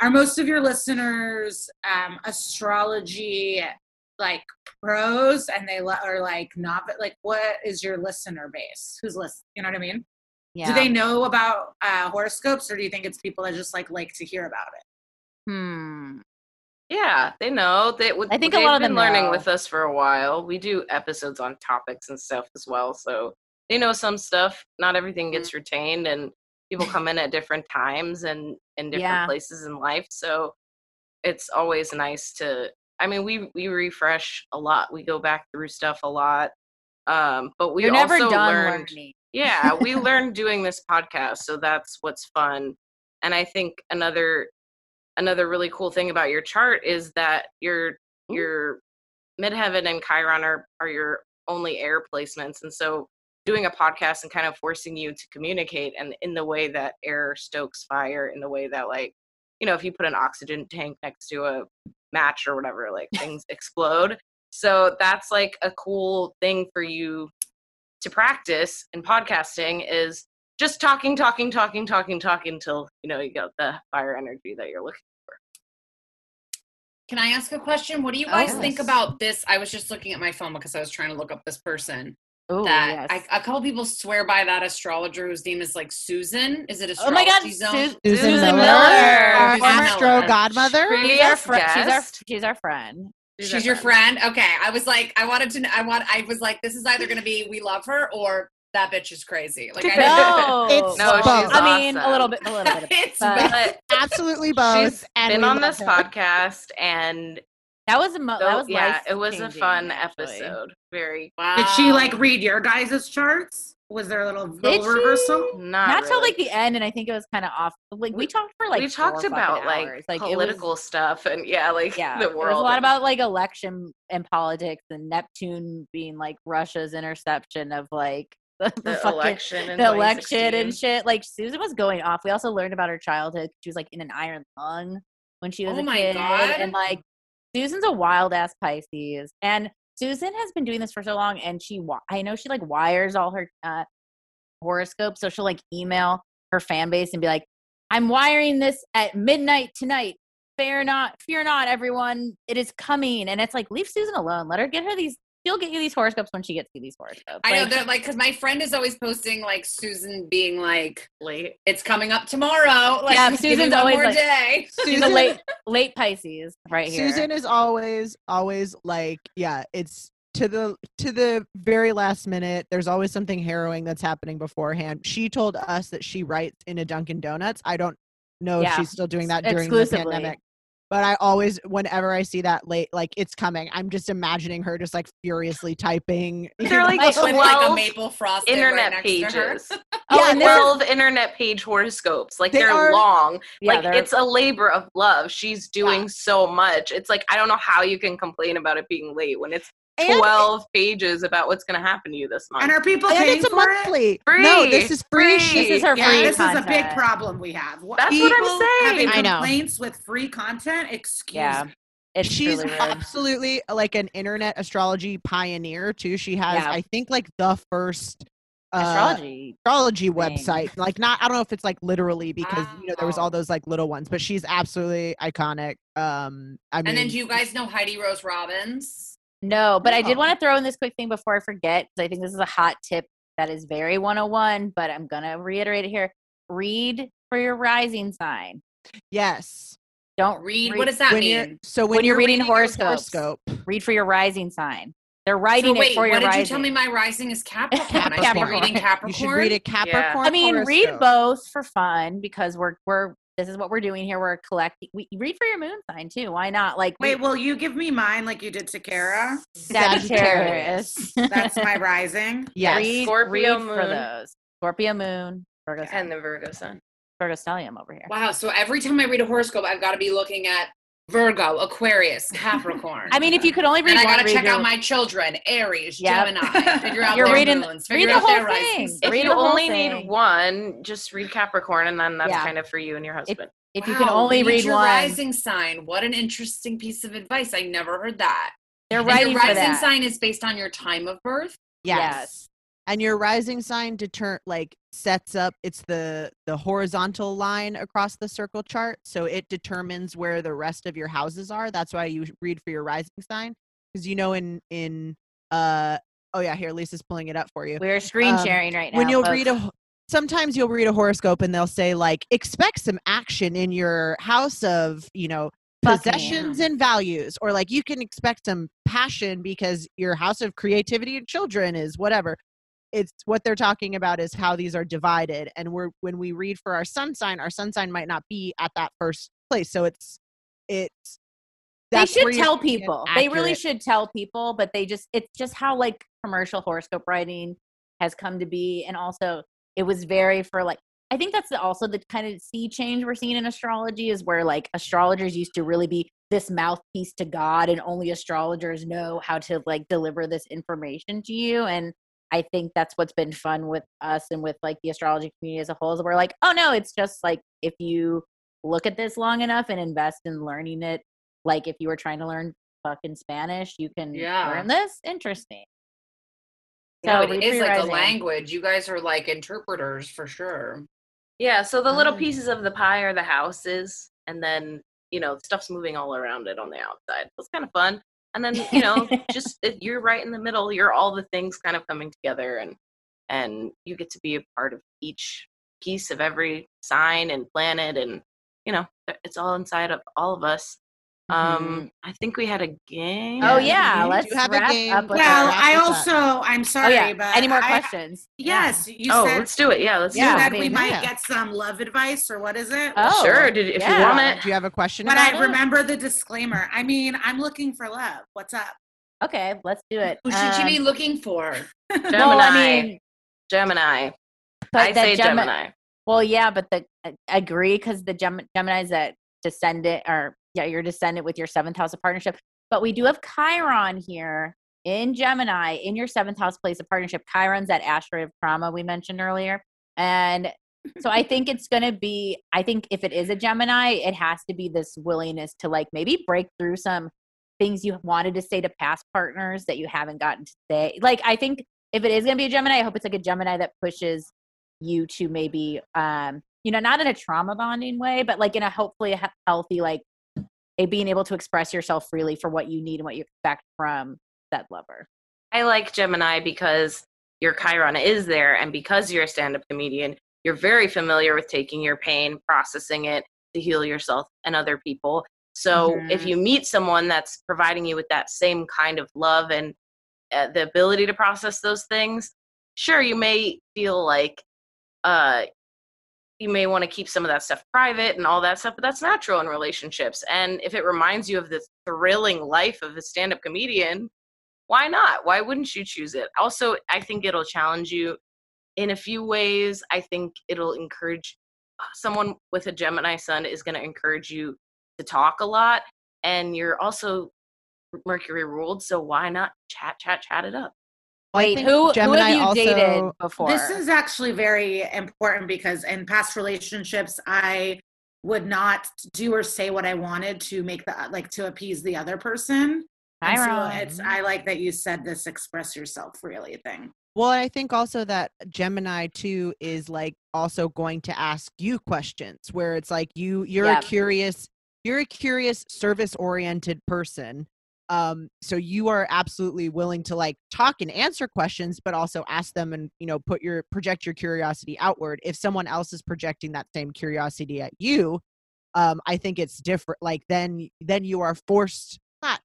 are most of your listeners um, astrology like pros, and they le- are like not like what is your listener base? Who's listen? You know what I mean? Yeah. Do they know about uh, horoscopes, or do you think it's people that just like like to hear about it? hmm. Yeah, they know. They would. I think a lot of them learning know. with us for a while. We do episodes on topics and stuff as well, so they know some stuff. Not everything gets Mm-hmm. retained, and people come in at different times and in different Yeah. places in life. So it's always nice to. I mean, we we refresh a lot. We go back through stuff a lot. Um, but we You're never also learned yeah we learned doing this podcast so that's what's fun and i think another another really cool thing about your chart is that your your midheaven and chiron are are your only air placements and so doing a podcast and kind of forcing you to communicate and in the way that air stokes fire in the way that like you know if you put an oxygen tank next to a match or whatever like things explode so that's like a cool thing for you to practice in podcasting is just talking, talking, talking, talking, talking until you know you got the fire energy that you're looking for. Can I ask a question? What do you Oh, guys think yes. about this? I was just looking at my phone because I was trying to look up this person. Ooh, that yes. I, a couple people swear by that astrologer whose name is like Susan. Is it Oh my God, astrology zone? Sus- Susan, Susan Miller, Miller, our Susan Miller. godmother. She's our, fr- she's our she's our friend. She's your friend. Okay, I was like, I wanted to. I want. I was like, this is either going to be we love her or that bitch is crazy. Like I No, It's No, she's both. I mean, a little bit, a little bit. Of It's but But Absolutely both. she's and been on this her. podcast, and that was a mo- so, that was yeah, it was a fun actually. episode. Very Wow. Did she like read your guys' charts? Was there a little Did role reversal? Not, Not till like the end, and I think it was kind of off. Like we, We- talked for like we talked fucking about hours. like, it was- political stuff and yeah, like yeah, the there world. was a lot and- about like election and politics and Neptune being like Russia's interception of like the, the fucking- election. The election and shit. Like Susan was going off. We also learned about her childhood. She was like in an iron lung when she was Oh a my kid, God. and like Susan's a wild ass Pisces, and Susan has been doing this for so long, and she I know she like wires all her uh, horoscopes, so she'll like email her fan base and be like, "I'm wiring this at midnight tonight." Fear not, fear not, everyone. It is coming, and it's like leave Susan alone. Let her get her these. She'll get you these horoscopes when she gets you these horoscopes. I know Like, that, like, because my friend is always posting like Susan being like, late. "It's coming up tomorrow." Like, Yeah, give me Susan's one always more like- day. She's a Susan- late late Pisces right here. Susan is always always like yeah, it's to the to the very last minute. There's always something harrowing that's happening beforehand. She told us that she writes in a Dunkin' Donuts. I don't know Yeah. if she's still doing that during the pandemic. But I always, whenever I see that late, like it's coming, I'm just imagining her just like furiously typing. you They're like Like, with like a maple frost internet right next to her. pages. Oh, Yeah, and this is- 12 internet page horoscopes. Like They they are are- long. yeah, like they're- it's a labor of love. She's doing so much. It's like I don't know how you can complain about it being late when it's And- 12 pages about what's going to happen to you this month. And are people and paying it's a for it? monthly. No, this is free. Free. This is her Yeah, free this content. is a big problem we have. What- That's what I'm saying. Having I know. complaints with free content. Excuse Yeah. me. It's she's truly absolutely like an internet astrology pioneer too. She has, Yeah. I think, like the first uh, astrology. astrology thing. website. Like not, I don't know if it's like literally because you know there was all those like little ones, but she's absolutely iconic. Um, I mean, And then do you guys know Heidi Rose Robbins? No, but I did oh. want to throw in this quick thing before I forget because I think this is a hot tip that is very 101, but I'm going to reiterate it here. Read for your rising sign. yes. Don't Read. read, What does that when you're mean? so when, When you're reading your horoscopes. horoscope, read for your rising sign. They're So writing wait, it for your rising. what did you tell me? My rising is Capricorn. I should be reading Capricorn. you should read a Capricorn. I mean, read both for fun because we're we're this is what we're doing here. We're collecting. We read for your moon sign too. Why not? Like we- Wait, will you give me mine like you did to Kara? Sagittarius. That's my rising. Yes. read, Scorpio read for moon. those. Scorpio moon, Virgo sun, and the Virgo sun. Virgo stellium over here. Wow. So every time I read a horoscope, I've got to be looking at Virgo, Aquarius, Capricorn. I mean, if you could only read and I got to read check your- out my children, Aries, Yep. Gemini. Figure out You're their reading- moons. read Figure the out their whole risings. thing. If Read you only thing. need one, just read Capricorn, and then that's Yeah. kind of for you and your husband. If you can Wow, only read your one, rising sign. What an interesting piece of advice. I never heard that. they're And writing your for rising that. sign is based on your time of birth. Yes. Yes. And your rising sign deter like sets up it's the the horizontal line across the circle chart, so it determines where the rest of your houses are. That's why you read for your rising sign because you know in in uh oh yeah here Lisa's pulling it up for you. We're screen Um, sharing right now. when you'll folks. read a sometimes you'll read a horoscope and they'll say like expect some action in your house of you know possessions and values or like you can expect some passion because your house of creativity and children is whatever it's what they're talking about is how these are divided and we're when we read for our sun sign our sun sign might not be at that first place so it's it's they should tell people. They really should tell people, but they just it's just how like commercial horoscope writing has come to be and also it was very for like I think that's the, also the kind of sea change we're seeing in astrology is where like astrologers used to really be this mouthpiece to God and only astrologers know how to like deliver this information to you and I think that's what's been fun with us and with like the astrology community as a whole is we're like, oh no, it's just like if you look at this long enough and invest in learning it, like if you were trying to learn fucking Spanish, you can Yeah. learn this. Interesting. So it read is for like a language. You guys are like interpreters for sure. Yeah, so the little Ah. pieces of the pie are the houses, and then you know stuff's moving all around it on the outside. It's kind of fun, and then you know just if you're right in the middle. You're all the things kind of coming together, and and you get to be a part of each piece of every sign and planet, and you know it's all inside of all of us. Um, I think we had a game. Oh yeah, We let's do have a wrap game. up with Well, I this up. also, I'm Oh sorry, yeah. but Any more I- questions? Yes, you oh, said let's do it. Yeah, let's you Yeah. do it. said we Big might yeah. get some love advice or what is it? Oh, sure, did if yeah. you want it. do you have a question But about I it? remember the disclaimer. I mean, I'm looking for love. What's up? Okay, let's do it. Who should she Um, be looking for? Gemini. Well, I mean, Gemini. But I say Gemi- Gemini. Well, yeah, but the I agree because the Gem- Gemini's that descendant or yeah, you're descendant with your seventh house of partnership. But we do have Chiron here in Gemini in your seventh house place of partnership. Chiron's that asteroid of trauma we mentioned earlier. And so I think it's going to be, I think if it is a Gemini, it has to be this willingness to like maybe break through some things you wanted to say to past partners that you haven't gotten to say. Like, I think if it is going to be a Gemini, I hope it's like a Gemini that pushes you to maybe, um, you know, not in a trauma bonding way, but like in a hopefully healthy, like a being able to express yourself freely for what you need and what you expect from that lover. I like Gemini because your Chiron is there, and because you're a stand up comedian, you're very familiar with taking your pain, processing it to heal yourself and other people. So Mhm. if you meet someone that's providing you with that same kind of love and uh, the ability to process those things, sure, you may feel like uh, you may want to keep some of that stuff private and all that stuff, but that's natural in relationships. And if it reminds you of the thrilling life of a stand up comedian, why not? Why wouldn't you choose it? Also, I think it'll challenge you in a few ways. I think it'll encourage someone with a Gemini sun is going to encourage you to talk a lot. And you're also Mercury ruled, so why not chat, chat, chat it up? Well, I Wait, think who, who have you also- dated before? This is actually very important because in past relationships, I would not do or say what I wanted to make the like to appease the other person. And so it's I like that you said this express yourself really thing. Well, I think also that Gemini too is like also going to ask you questions where it's like you you're Yeah. a curious you're a curious service oriented person. Um so you are absolutely willing to like talk and answer questions but also ask them and you know put your project your curiosity outward. If someone else is projecting that same curiosity at you, um I think it's different like then then you are forced not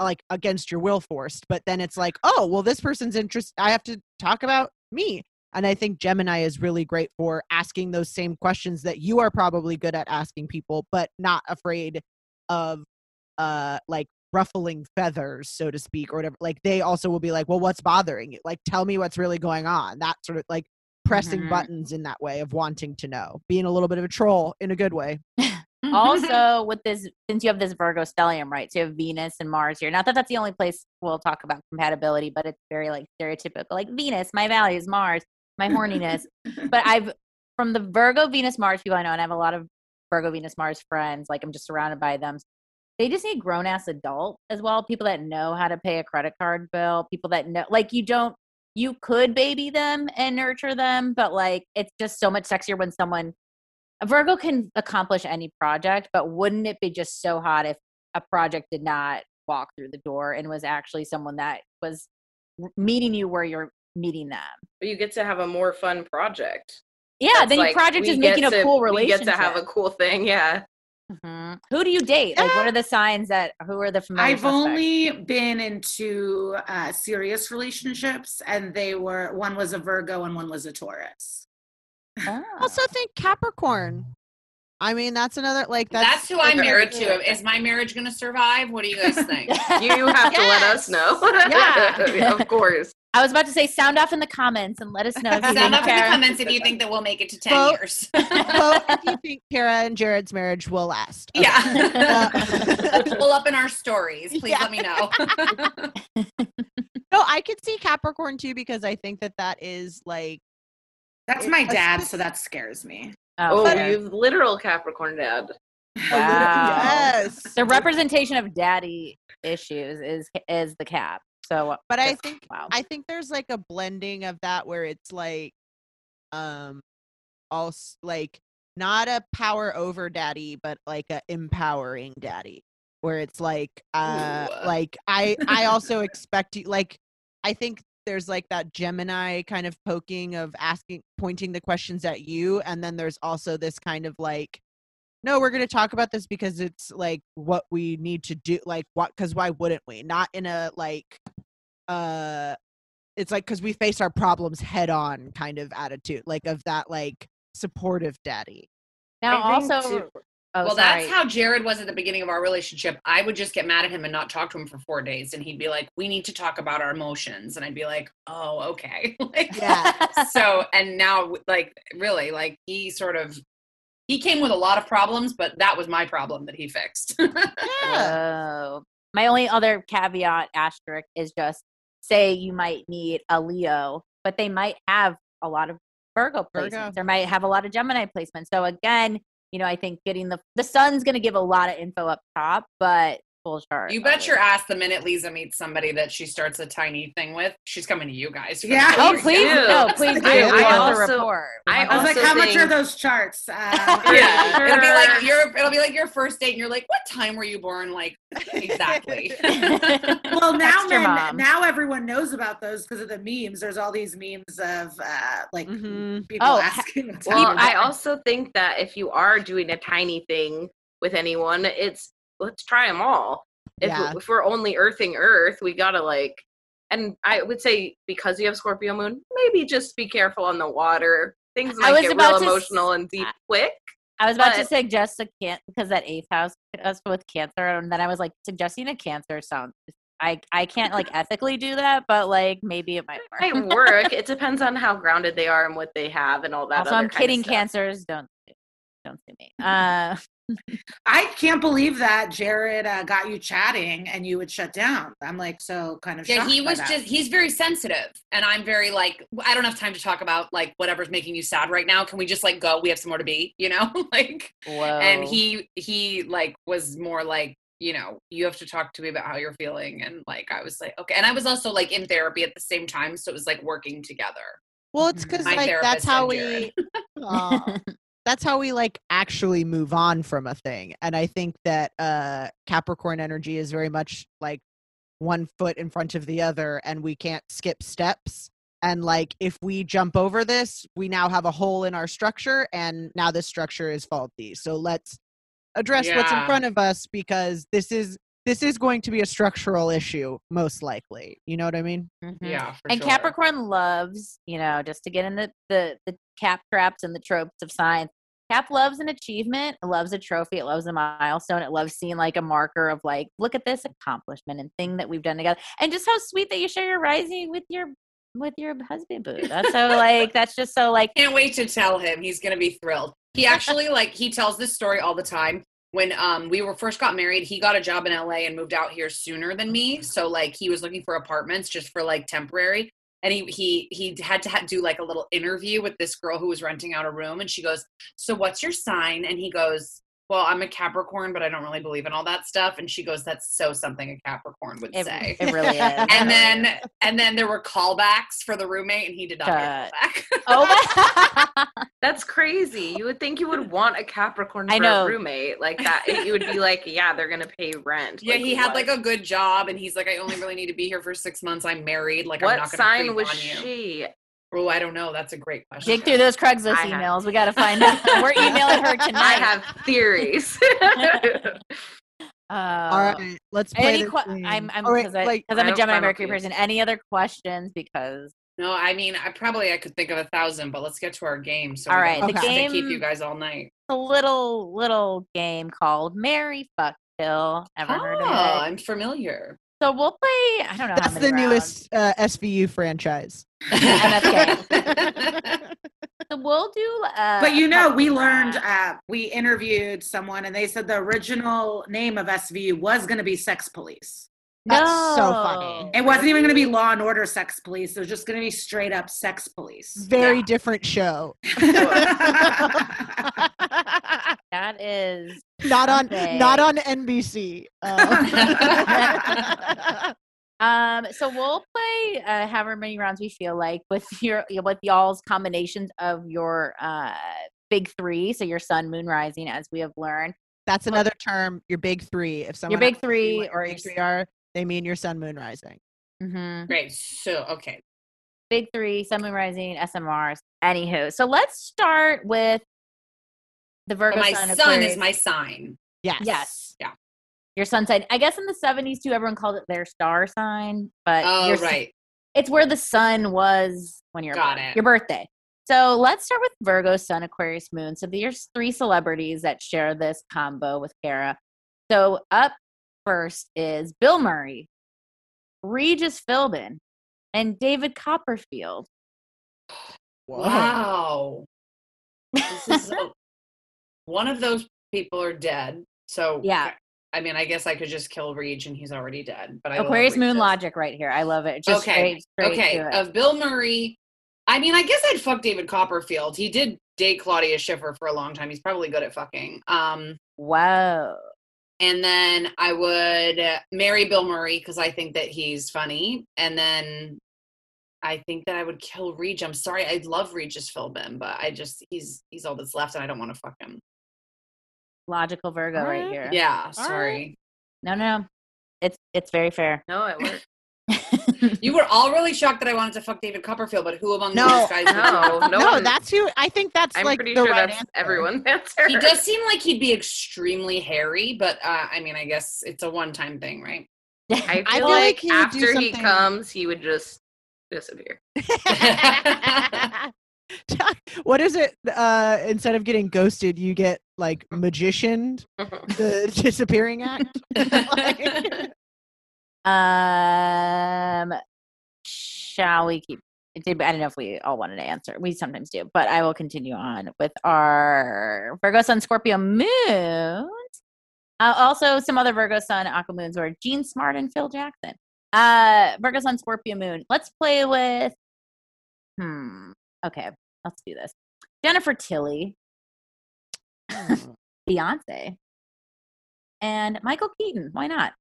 like against your will forced but then it's like oh well this person's interest i have to talk about me and i think gemini is really great for asking those same questions that you are probably good at asking people but not afraid of uh like ruffling feathers so to speak or whatever like they also will be like well what's bothering you? Like tell me what's really going on. That sort of like pressing Mhm. buttons in that way of wanting to know being a little bit of a troll in a good way. Also with this since you have this virgo stellium right so you have venus and mars here not that that's the only place we'll talk about compatibility but it's very like stereotypical like venus my values mars my horniness. But i've from the virgo venus mars people i know and i have a lot of virgo venus mars friends like i'm just surrounded by them they just need grown ass adult as well people that know how to pay a credit card bill people that know like you don't you could baby them and nurture them but like it's just so much sexier when someone a Virgo can accomplish any project, but wouldn't it be just so hot if a project did not walk through the door and was actually someone that was meeting you where you're meeting them? But you get to have a more fun project. Yeah, That's then like, your project is making a cool We relationship. get to have a cool thing, yeah. Mhm. Who do you date? Like, what are the signs that? Who are the familiar? I've suspects? only been into uh, serious relationships, and they were one was a Virgo and one was a Taurus. Oh. also think capricorn i mean that's another like that's, That's, who I'm married to. Is my marriage going to survive? What do you guys think? You have to let us Yes. know. Yeah. of course. I was about to say, sound off in the comments and let us know if you Sound think up in the comments if you think that we'll make it to 10 Vote. years. Vote if you think Kara and Jared's marriage will last. Okay. yeah. Uh, Pull up in our stories. Please Yeah. let me know. no, I could see Capricorn too because I think that that is like That's my dad, spec- so that scares me. Oh, fair. you've literal Capricorn dad. Wow. yes. the representation of daddy issues is is the cap. So, But I think wow. I think there's like a blending of that where it's like um also like not a power over daddy but like a empowering daddy where it's like uh Ooh. like I I also expect you like I think there's like that Gemini kind of poking of asking pointing the questions at you and then there's also this kind of like no we're going to talk about this because it's like what we need to do like what cuz why wouldn't we not in a like uh it's like because we face our problems head on kind of attitude like of that like supportive daddy now also too- Oh, well, sorry. that's how Jared was at the beginning of our relationship. I would just get mad at him and not talk to him for four days, and he'd be like, "We need to talk about our emotions," and I'd be like, "Oh, okay." like, Yeah. so, and now, like, really, like he sort of he came with a lot of problems, but that was my problem that he fixed. Whoa. My only other caveat asterisk is just say you might need a Leo, but they might have a lot of Virgo placements Virgo. or might have a lot of Gemini placements. So again, you know, I think getting the the sun's going to give a lot of info up top, but full chart. you bet your ass the minute Lisa meets somebody that she starts a tiny thing with, she's coming to you guys. Yeah. Oh, please, do. no, please do. I- We I also- report. I I was the like, also how much are those charts? Um, Yeah, it'll be like your it'll be like your first date, and you're like, "What time were you born?" Like exactly. well, now men, now everyone knows about those because of the memes. There's all these memes of uh, like Mhm. people Oh, asking. Well. I also think that if you are doing a tiny thing with anyone, it's let's try them all. If, Yeah. if we're only earthing Earth, we gotta like, and I would say because you have Scorpio moon, maybe just be careful on the water. Things I was get about real to s- emotional and deep quick. I was about to suggest a can because that eighth house us with cancer, and then I was like suggesting a cancer sound. I I can't like ethically do that, but like maybe it might It work. might work. it depends on how grounded they are and what they have and all that. So I'm kidding. Cancers don't don't see me. Uh, I can't believe that Jared uh, got you chatting and you would shut down. I'm like so kind of Yeah, he was just he's very sensitive and I'm very like I don't have time to talk about like whatever's making you sad right now. Can we just like go? We have somewhere to be, you know? like whoa. and he he like was more like you know you have to talk to me about how you're feeling and like i was like okay and i was also like in therapy at the same time so it was like working together Well, it's because like that's how we. Aw. that's how we like actually move on from a thing, and I think that uh Capricorn energy is very much like one foot in front of the other, and we can't skip steps. And like if we jump over this, we now have a hole in our structure, and now this structure is faulty. So let's address what's in front of us because this is this is going to be a structural issue most likely. You know what I mean? Mhm. yeah for and sure. Capricorn loves, you know, just to get in the, the the cap traps and the tropes of science. Cap loves an achievement, it loves a trophy, it loves a milestone, it loves seeing like a marker of like, look at this accomplishment and thing that we've done together. And just how sweet that you share your rising with your with your husband boo. That's so like that's just so like can't wait to tell him he's gonna be thrilled he actually like he tells this story all the time when um we were first got married he got a job in la and moved out here sooner than me so like he was looking for apartments just for like temporary and he he he had to ha- do like a little interview with this girl who was renting out a room. And she goes so what's your sign? And he goes well i'm a capricorn but i don't really believe in all that stuff and she goes that's so something a capricorn would it, say it really is. and then and then there were callbacks for the roommate and he did not get a Cut. callback oh my That's crazy. You would think you would want a Capricorn for I know. a roommate like that. You would be like, yeah, they're gonna pay rent. Yeah, Like, he had what? like a good job, and he's like, I only really need to be here for six months. I'm married. Like, I'm What not going to sign was on you. she? Oh, I don't know. That's a great question. dig through those Craigslist I have- emails. We got to find out. We're emailing her tonight. I have theories. Uh, All right, let's play Any this que- I'm I'm because I, like, because I'm I a have Gemini Mercury views. person. Any other questions? Because No, I mean, I probably I could think of a thousand, but let's get to our game. So All we right, the have to keep you guys all night. a little little game called Marry Fuck Kill. Ever heard Oh, of it? I'm familiar. So we'll play. I don't know That's how the many newest uh, SVU franchise. MFK. So we'll do. Uh, But you know, we learned, uh, we interviewed someone and they said the original name of SVU was going to be Sex Police. That's so funny. It wasn't even going to be Law and Order Sex Police. It was just going to be straight up Sex Police. Very Yeah. different show. That is not on Okay. not on NBC. Uh, Um, so we'll play uh, however many rounds we feel like with your with y'all's combinations of your uh big three. So your sun, moon, rising, as we have learned. that's another term. Your big three. If someone your big three or big your three are, they mean your sun, moon, rising. Mm-hmm. Great. So, okay. Big three, sun, moon, rising, SMRs. Anywho, so let's start with the Virgo my sun. sun Aquarius. is my sign. Yes. yes, Yeah. Your sun sign. I guess in the seventies too, everyone called it their star sign, but Oh, your right. it's where the sun was when you're Got born, it. your birthday. So let's start with Virgo, Sun, Aquarius, Moon. So there's three celebrities that share this combo with Kara. So up first is Bill Murray, Regis Philbin, and David Copperfield. Wow. This is a- one of those people are dead. So Yeah. I mean, I guess I could just kill Reach and he's already dead. But I Aquarius Moon logic right here. I love it. Just okay. straight, straight okay. Of Bill Murray, I mean, I guess I'd fuck David Copperfield. He did date Claudia Schiffer for a long time. He's probably good at fucking. Um, Whoa. and then I would marry Bill Murray because I think that he's funny. And then I think that I would kill Reg. I'm sorry, I love Regis Philbin, but I just he's he's all that's left, and I don't want to fuck him. Logical Virgo All right right. here. Yeah, right. sorry. No, no. It's it's very fair. No, it worked. You were all really shocked that I wanted to fuck David Copperfield, but who among No, those guys? no, no. No, one- that's who. I think that's I'm like pretty the sure right that's answer. everyone's answer. He does seem like he'd be extremely hairy, but uh, I mean, I guess it's a one-time thing, right? I feel, I feel like, like he would do after he comes, he would just disappear. what is it? Uh, instead of getting ghosted, you get like magician, the disappearing act. Um, shall we keep? I don't know if we all wanted to answer. We sometimes do, but I will continue on with our Virgo Sun Scorpio moons. Uh, also, some other Virgo Sun Aqua moons were Jean Smart and Phil Jackson. Uh, Virgo Sun Scorpio moon. Let's play with. Hmm. Okay, let's do this. Jennifer Tilly, Beyonce, and Michael Keaton. Why not?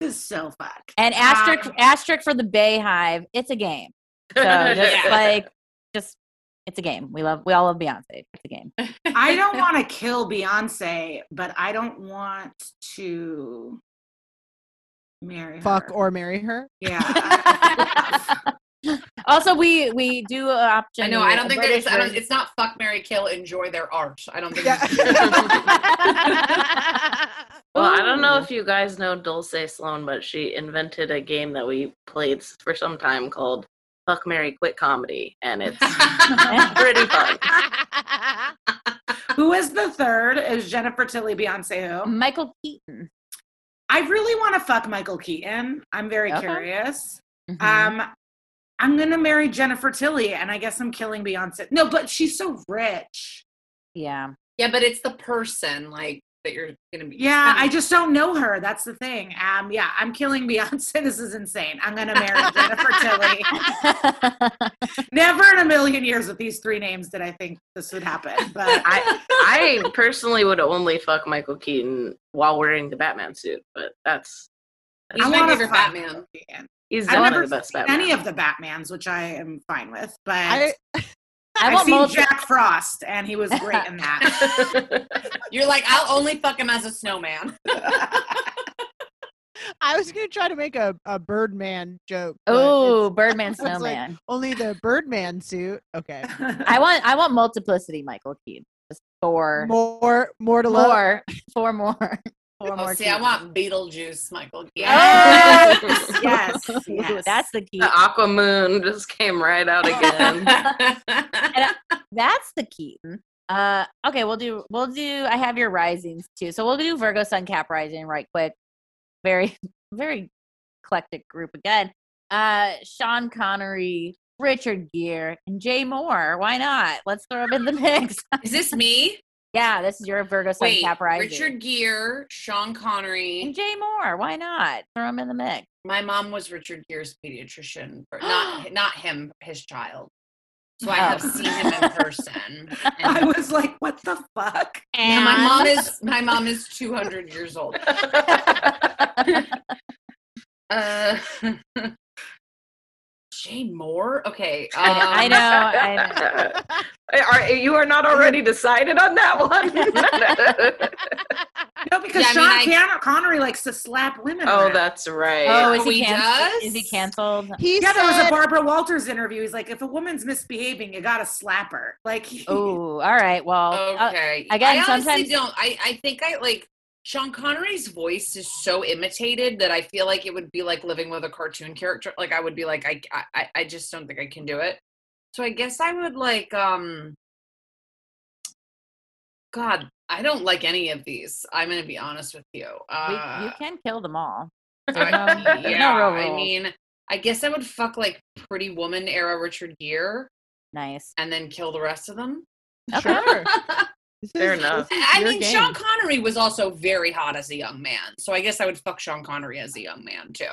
This is so fucked. And asterisk Um, asterisk for the BeyHive. It's a game. So just Yeah. like just it's a game. We love we all love Beyonce. It's a game. I don't want to kill Beyonce, but I don't want to marry Fuck her. or marry her. yeah. I- Also, we we do an option. I know. I don't a think British there's. I don't, version- it's not fuck, Marry, kill, enjoy their art. I don't think. Yeah. Well, I don't know if you guys know Dulce Sloan, but she invented a game that we played for some time called Fuck Marry Quit Comedy, and it's pretty fun. who is the third? Is Jennifer Tilly, Beyonce who? Michael Keaton. I really want to fuck Michael Keaton. I'm very Okay. curious. Mhm. Um, I'm gonna marry Jennifer Tilly, and I guess I'm killing Beyonce. No, but she's so rich. yeah. yeah, but it's the person like that you're gonna be. Yeah, I just don't know her. That's the thing. Um, yeah, I'm killing Beyonce. This is insane. I'm gonna marry Jennifer Tilly. Never in a million years with these three names did I think this would happen. But I I personally would only fuck Michael Keaton while wearing the Batman suit, but that's He's I my wanna favorite fuck Batman. Michael Keaton. he's I've one never of the best seen Batman. any of the Batmans, which I am fine with. But I, I I've want seen multi- Jack Frost, and he was great in that. You're like, I'll only fuck him as a snowman. I was gonna try to make a, a Birdman joke. Oh, Birdman it's like- Snowman. only the Birdman suit. Okay, I want I want multiplicity, Michael Keaton. Just four more more to love. more four more. Four Oh, more see, I want Beetlejuice, Michael. Keaton. Yes, yes, yes. That's the key. the Aqua Moon just came right out again. That's the key. Uh, okay, we'll do we'll do. I have your risings too, so we'll do Virgo Sun Cap Rising right quick. Very very eclectic group again. Uh, Sean Connery, Richard Gere, and Jay Mohr. Why not? Let's throw them in the mix. Is this me? Yeah, this is your Virgo Sun Wait, Cap Rising. Richard Gere, Sean and Connery. Jay Mohr. Why not? Throw them in the mix. My mom was Richard Gere's pediatrician, not not him, his child. So I have Oh. seen him in person. I was like, what the fuck? yeah, my mom is my mom is 200 years old. Uh, Jane Moore. Okay, I know. I um, know. I know. Are, you are not already decided on that one? No, because Yeah, I Sean mean, Con- Connery likes to slap women. oh, around. that's right. Oh, is Oh, he, he canceled? does? Is he canceled? He yeah. There was a Barbara Walters interview. He's like, if a woman's misbehaving, you gotta slap her. Like, he- Oh, all right. Well, uh, Okay. again, I honestly sometimes- don't. I I think I like. Sean Connery's voice is so imitated that I feel like it would be like living with a cartoon character. Like I would be like, I, I, I just don't think I can do it. So I guess I would like, um, God, I don't like any of these. I'm going to be honest with you. Uh, we, you can kill them all. I- no, yeah, no I mean, I guess I would fuck like Pretty Woman era Richard Gere nice. and then kill the rest of them. Okay. Sure. This Fair is- enough. this is I mean, game. Sean Connery was also very hot as a young man, so I guess I would fuck Sean Connery as a young man too.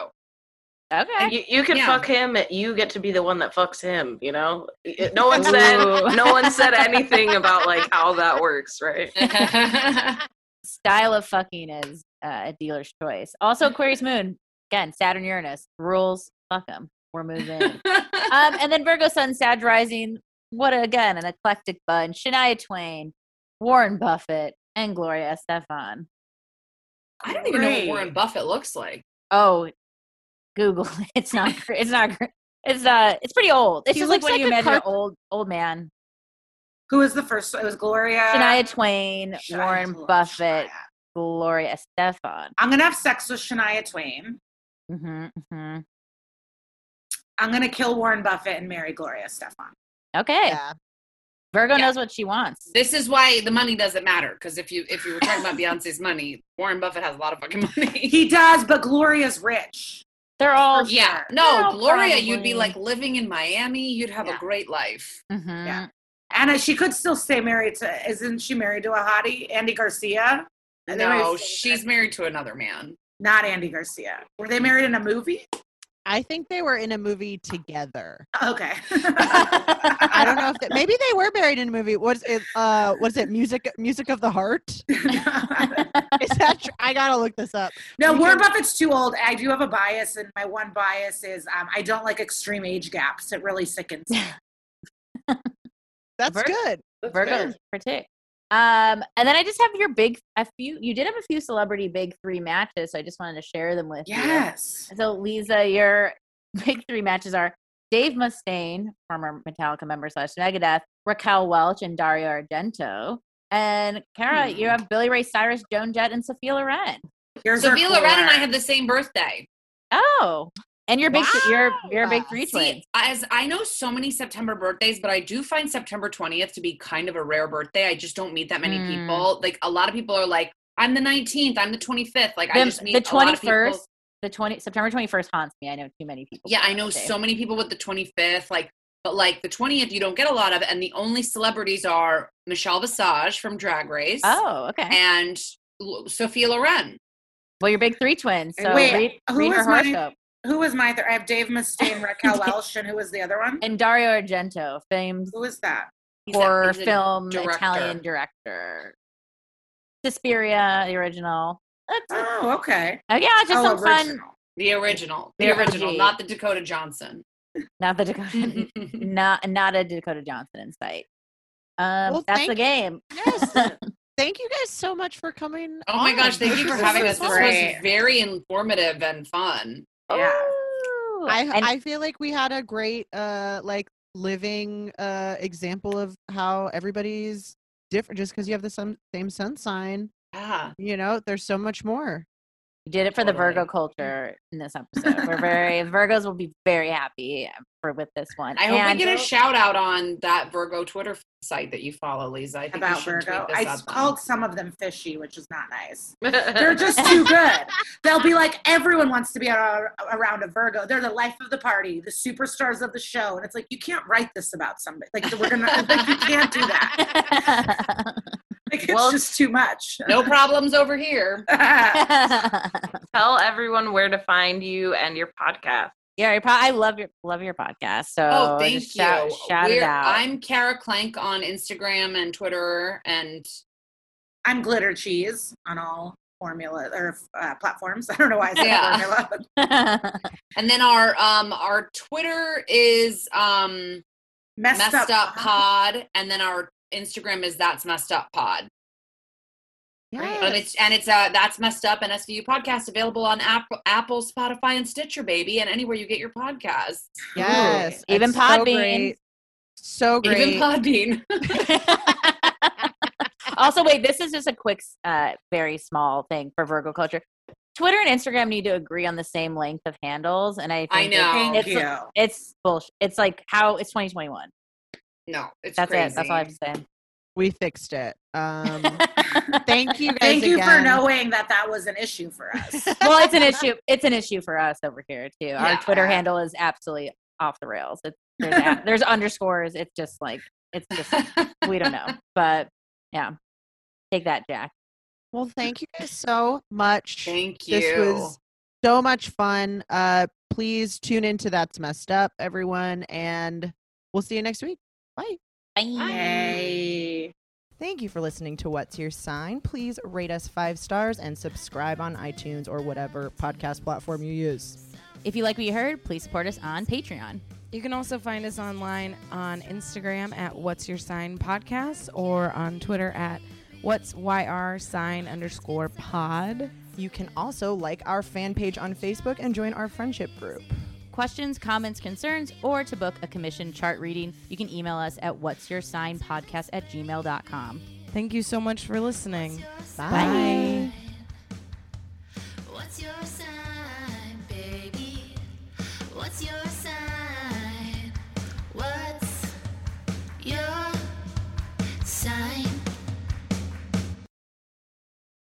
Okay. You, you can Yeah. fuck him. You get to be the one that fucks him. You know. No one said. No one said anything about like how that works, right? Style of fucking is uh, a dealer's choice. Also, Aquarius Moon. Again, Saturn Uranus. Rules. Fuck them. We're moving. um, and then Virgo Sun, Sag Rising. What a, again an eclectic bunch. Shania Twain, Warren Buffett, and Gloria Estefan. I don't even know what Warren Buffett looks like. Oh, Google. It's not. It's not. It's uh. It's pretty old. It's He just like looks when like you a imagine an car- old old man. Who was the first? It was Gloria. Shania Twain, Shania- Warren Shania. Buffett, Gloria Estefan. I'm gonna have sex with Shania Twain. hmm hmm I'm gonna kill Warren Buffett and marry Gloria Estefan. Okay. Yeah. Virgo Yeah. knows what she wants. This is why the money doesn't matter. Because if you if you were talking about Beyonce's money, Warren Buffett has a lot of fucking money. He does, but Gloria's rich. They're all. yeah, sure. no, Well, Gloria, you'd be like living in Miami. You'd have Yeah. a great life. Mhm. Yeah. And uh, she could still stay married to. Isn't she married to a hottie, Andy Garcia? Are they No, married- she's married to another man. not Andy Garcia. Were they married in a movie? I think they were in a movie together. Okay. I don't know if they, maybe they were married in a movie. Was it? Uh, what is it? Music, music of the heart. Is that? Tr- I gotta look this up. no, We Warren Buffett's too old. I do have a bias, and my one bias is um, I don't like extreme age gaps. It really sickens me. That's Vir- good. Virgo critique. Um, and then I just have your big a few. You did have a few celebrity big three matches, so I just wanted to share them with you. Yes. So Lisa, your big three matches are Dave Mustaine, former Metallica member slash Megadeth, Raquel Welch, and Dario Argento. And Kara, you have Billy Ray Cyrus, Joan Jett, and Sophia Loren. Here's Sophia Loren and I have the same birthday. Oh, and your big th- your your big Wow. three See, twins. as I know so many September birthdays, but I do find September 20th to be kind of a rare birthday. I just don't meet that many Mm. people. Like a lot of people are like, I'm the 19th, I'm the 25th. Like I The, just meet the a lot twenty of people. first, the twenty September twenty first haunts me. I know too many people. Yeah, I know day. so many people with the 25th. Like, but like the 20th, you don't get a lot of, and the only celebrities are Michelle Visage from Drag Race Oh, okay. and L- Sophia Loren. well, your big three twins. So Wait, read, who read her was my- horoscope. Who was my third? I have Dave Mustaine, Raquel Welch, and who was the other one? And Dario Argento, famed who is was that? He's a- he's film director. Italian director. Suspiria, the original. That's it. Oh, okay. Oh, yeah, just oh, some fun. The original. The The, original, OG. not the Dakota Johnson. Not the Dakota, not not a Dakota Johnson in sight. Um, Well, that's thank the game. Yes. Thank you guys so much for coming. Oh my gosh, thank you for having was us. This was very informative and fun. Yeah. Ooh. I And- I feel like we had a great uh like living uh example of how everybody's different just because you have the same same sun sign. Yeah. You know, there's so much more. You did it for the Virgo culture in this episode. We're very Virgos will be very happy for with this one. I hope And- we get a shout out on that Virgo Twitter site that you follow, Lisa. I think About Virgo. I at s- them. called some of them fishy, which is not nice. They're just too good. They'll be like, everyone wants to be around a Virgo. They're the life of the party, the superstars of the show. And it's like, you can't write this about somebody. Like, we're going to, like, you can't do that. Like, it's Well- just too much. no problems over here. Tell everyone where to find you and your podcast. yeah, your po- I love your love your podcast. So Oh, thank you. Shout, shout it out. I'm Kara Klenk on Instagram and Twitter, and I'm glitter cheese on all formula or uh, platforms. I don't know why I said Yeah. formula. and then our um our Twitter is um Messed, messed up pod, and then our Instagram is that's messed up pod. And it's and it's a that's messed up and SVU podcast available on Apple, Apple, Spotify, and Stitcher, baby, and anywhere you get your podcasts. Yes. Even it's so Podbean. great. So great. Even Podbean. Also, wait, this is just a quick, uh, very small thing for Virgo culture. Twitter and Instagram need to agree on the same length of handles, and I think I know. Thank it's you. it's bullshit. It's like how it's 2021. No, it's That's crazy. it. That's all I have to say. We fixed it. Um, thank you guys. Thank you for knowing that that was an issue for us. well, it's an issue. It's an issue for us over here too. Our Twitter handle is absolutely off the rails. It's, there's, a- there's underscores. It's just like it's just we don't know. But yeah, take that, Jack. Well, thank you guys so much. Thank you. This was so much fun. Uh, please tune into That's Messed Up, everyone, and we'll see you next week. Bye. Bye. Yay. Thank you for listening to What's Your Sign. Please rate us five stars and subscribe on iTunes or whatever podcast platform you use. If you like what you heard, please support us on Patreon. You can also find us online on Instagram at What's Your Sign Podcast or on Twitter at What's YR sign underscore pod. You can also like our fan page on Facebook and join our friendship group. Questions, comments, concerns, or to book a commission chart reading, you can email us at what's your sign podcast at gmail.com. Thank you so much for listening. Bye. What's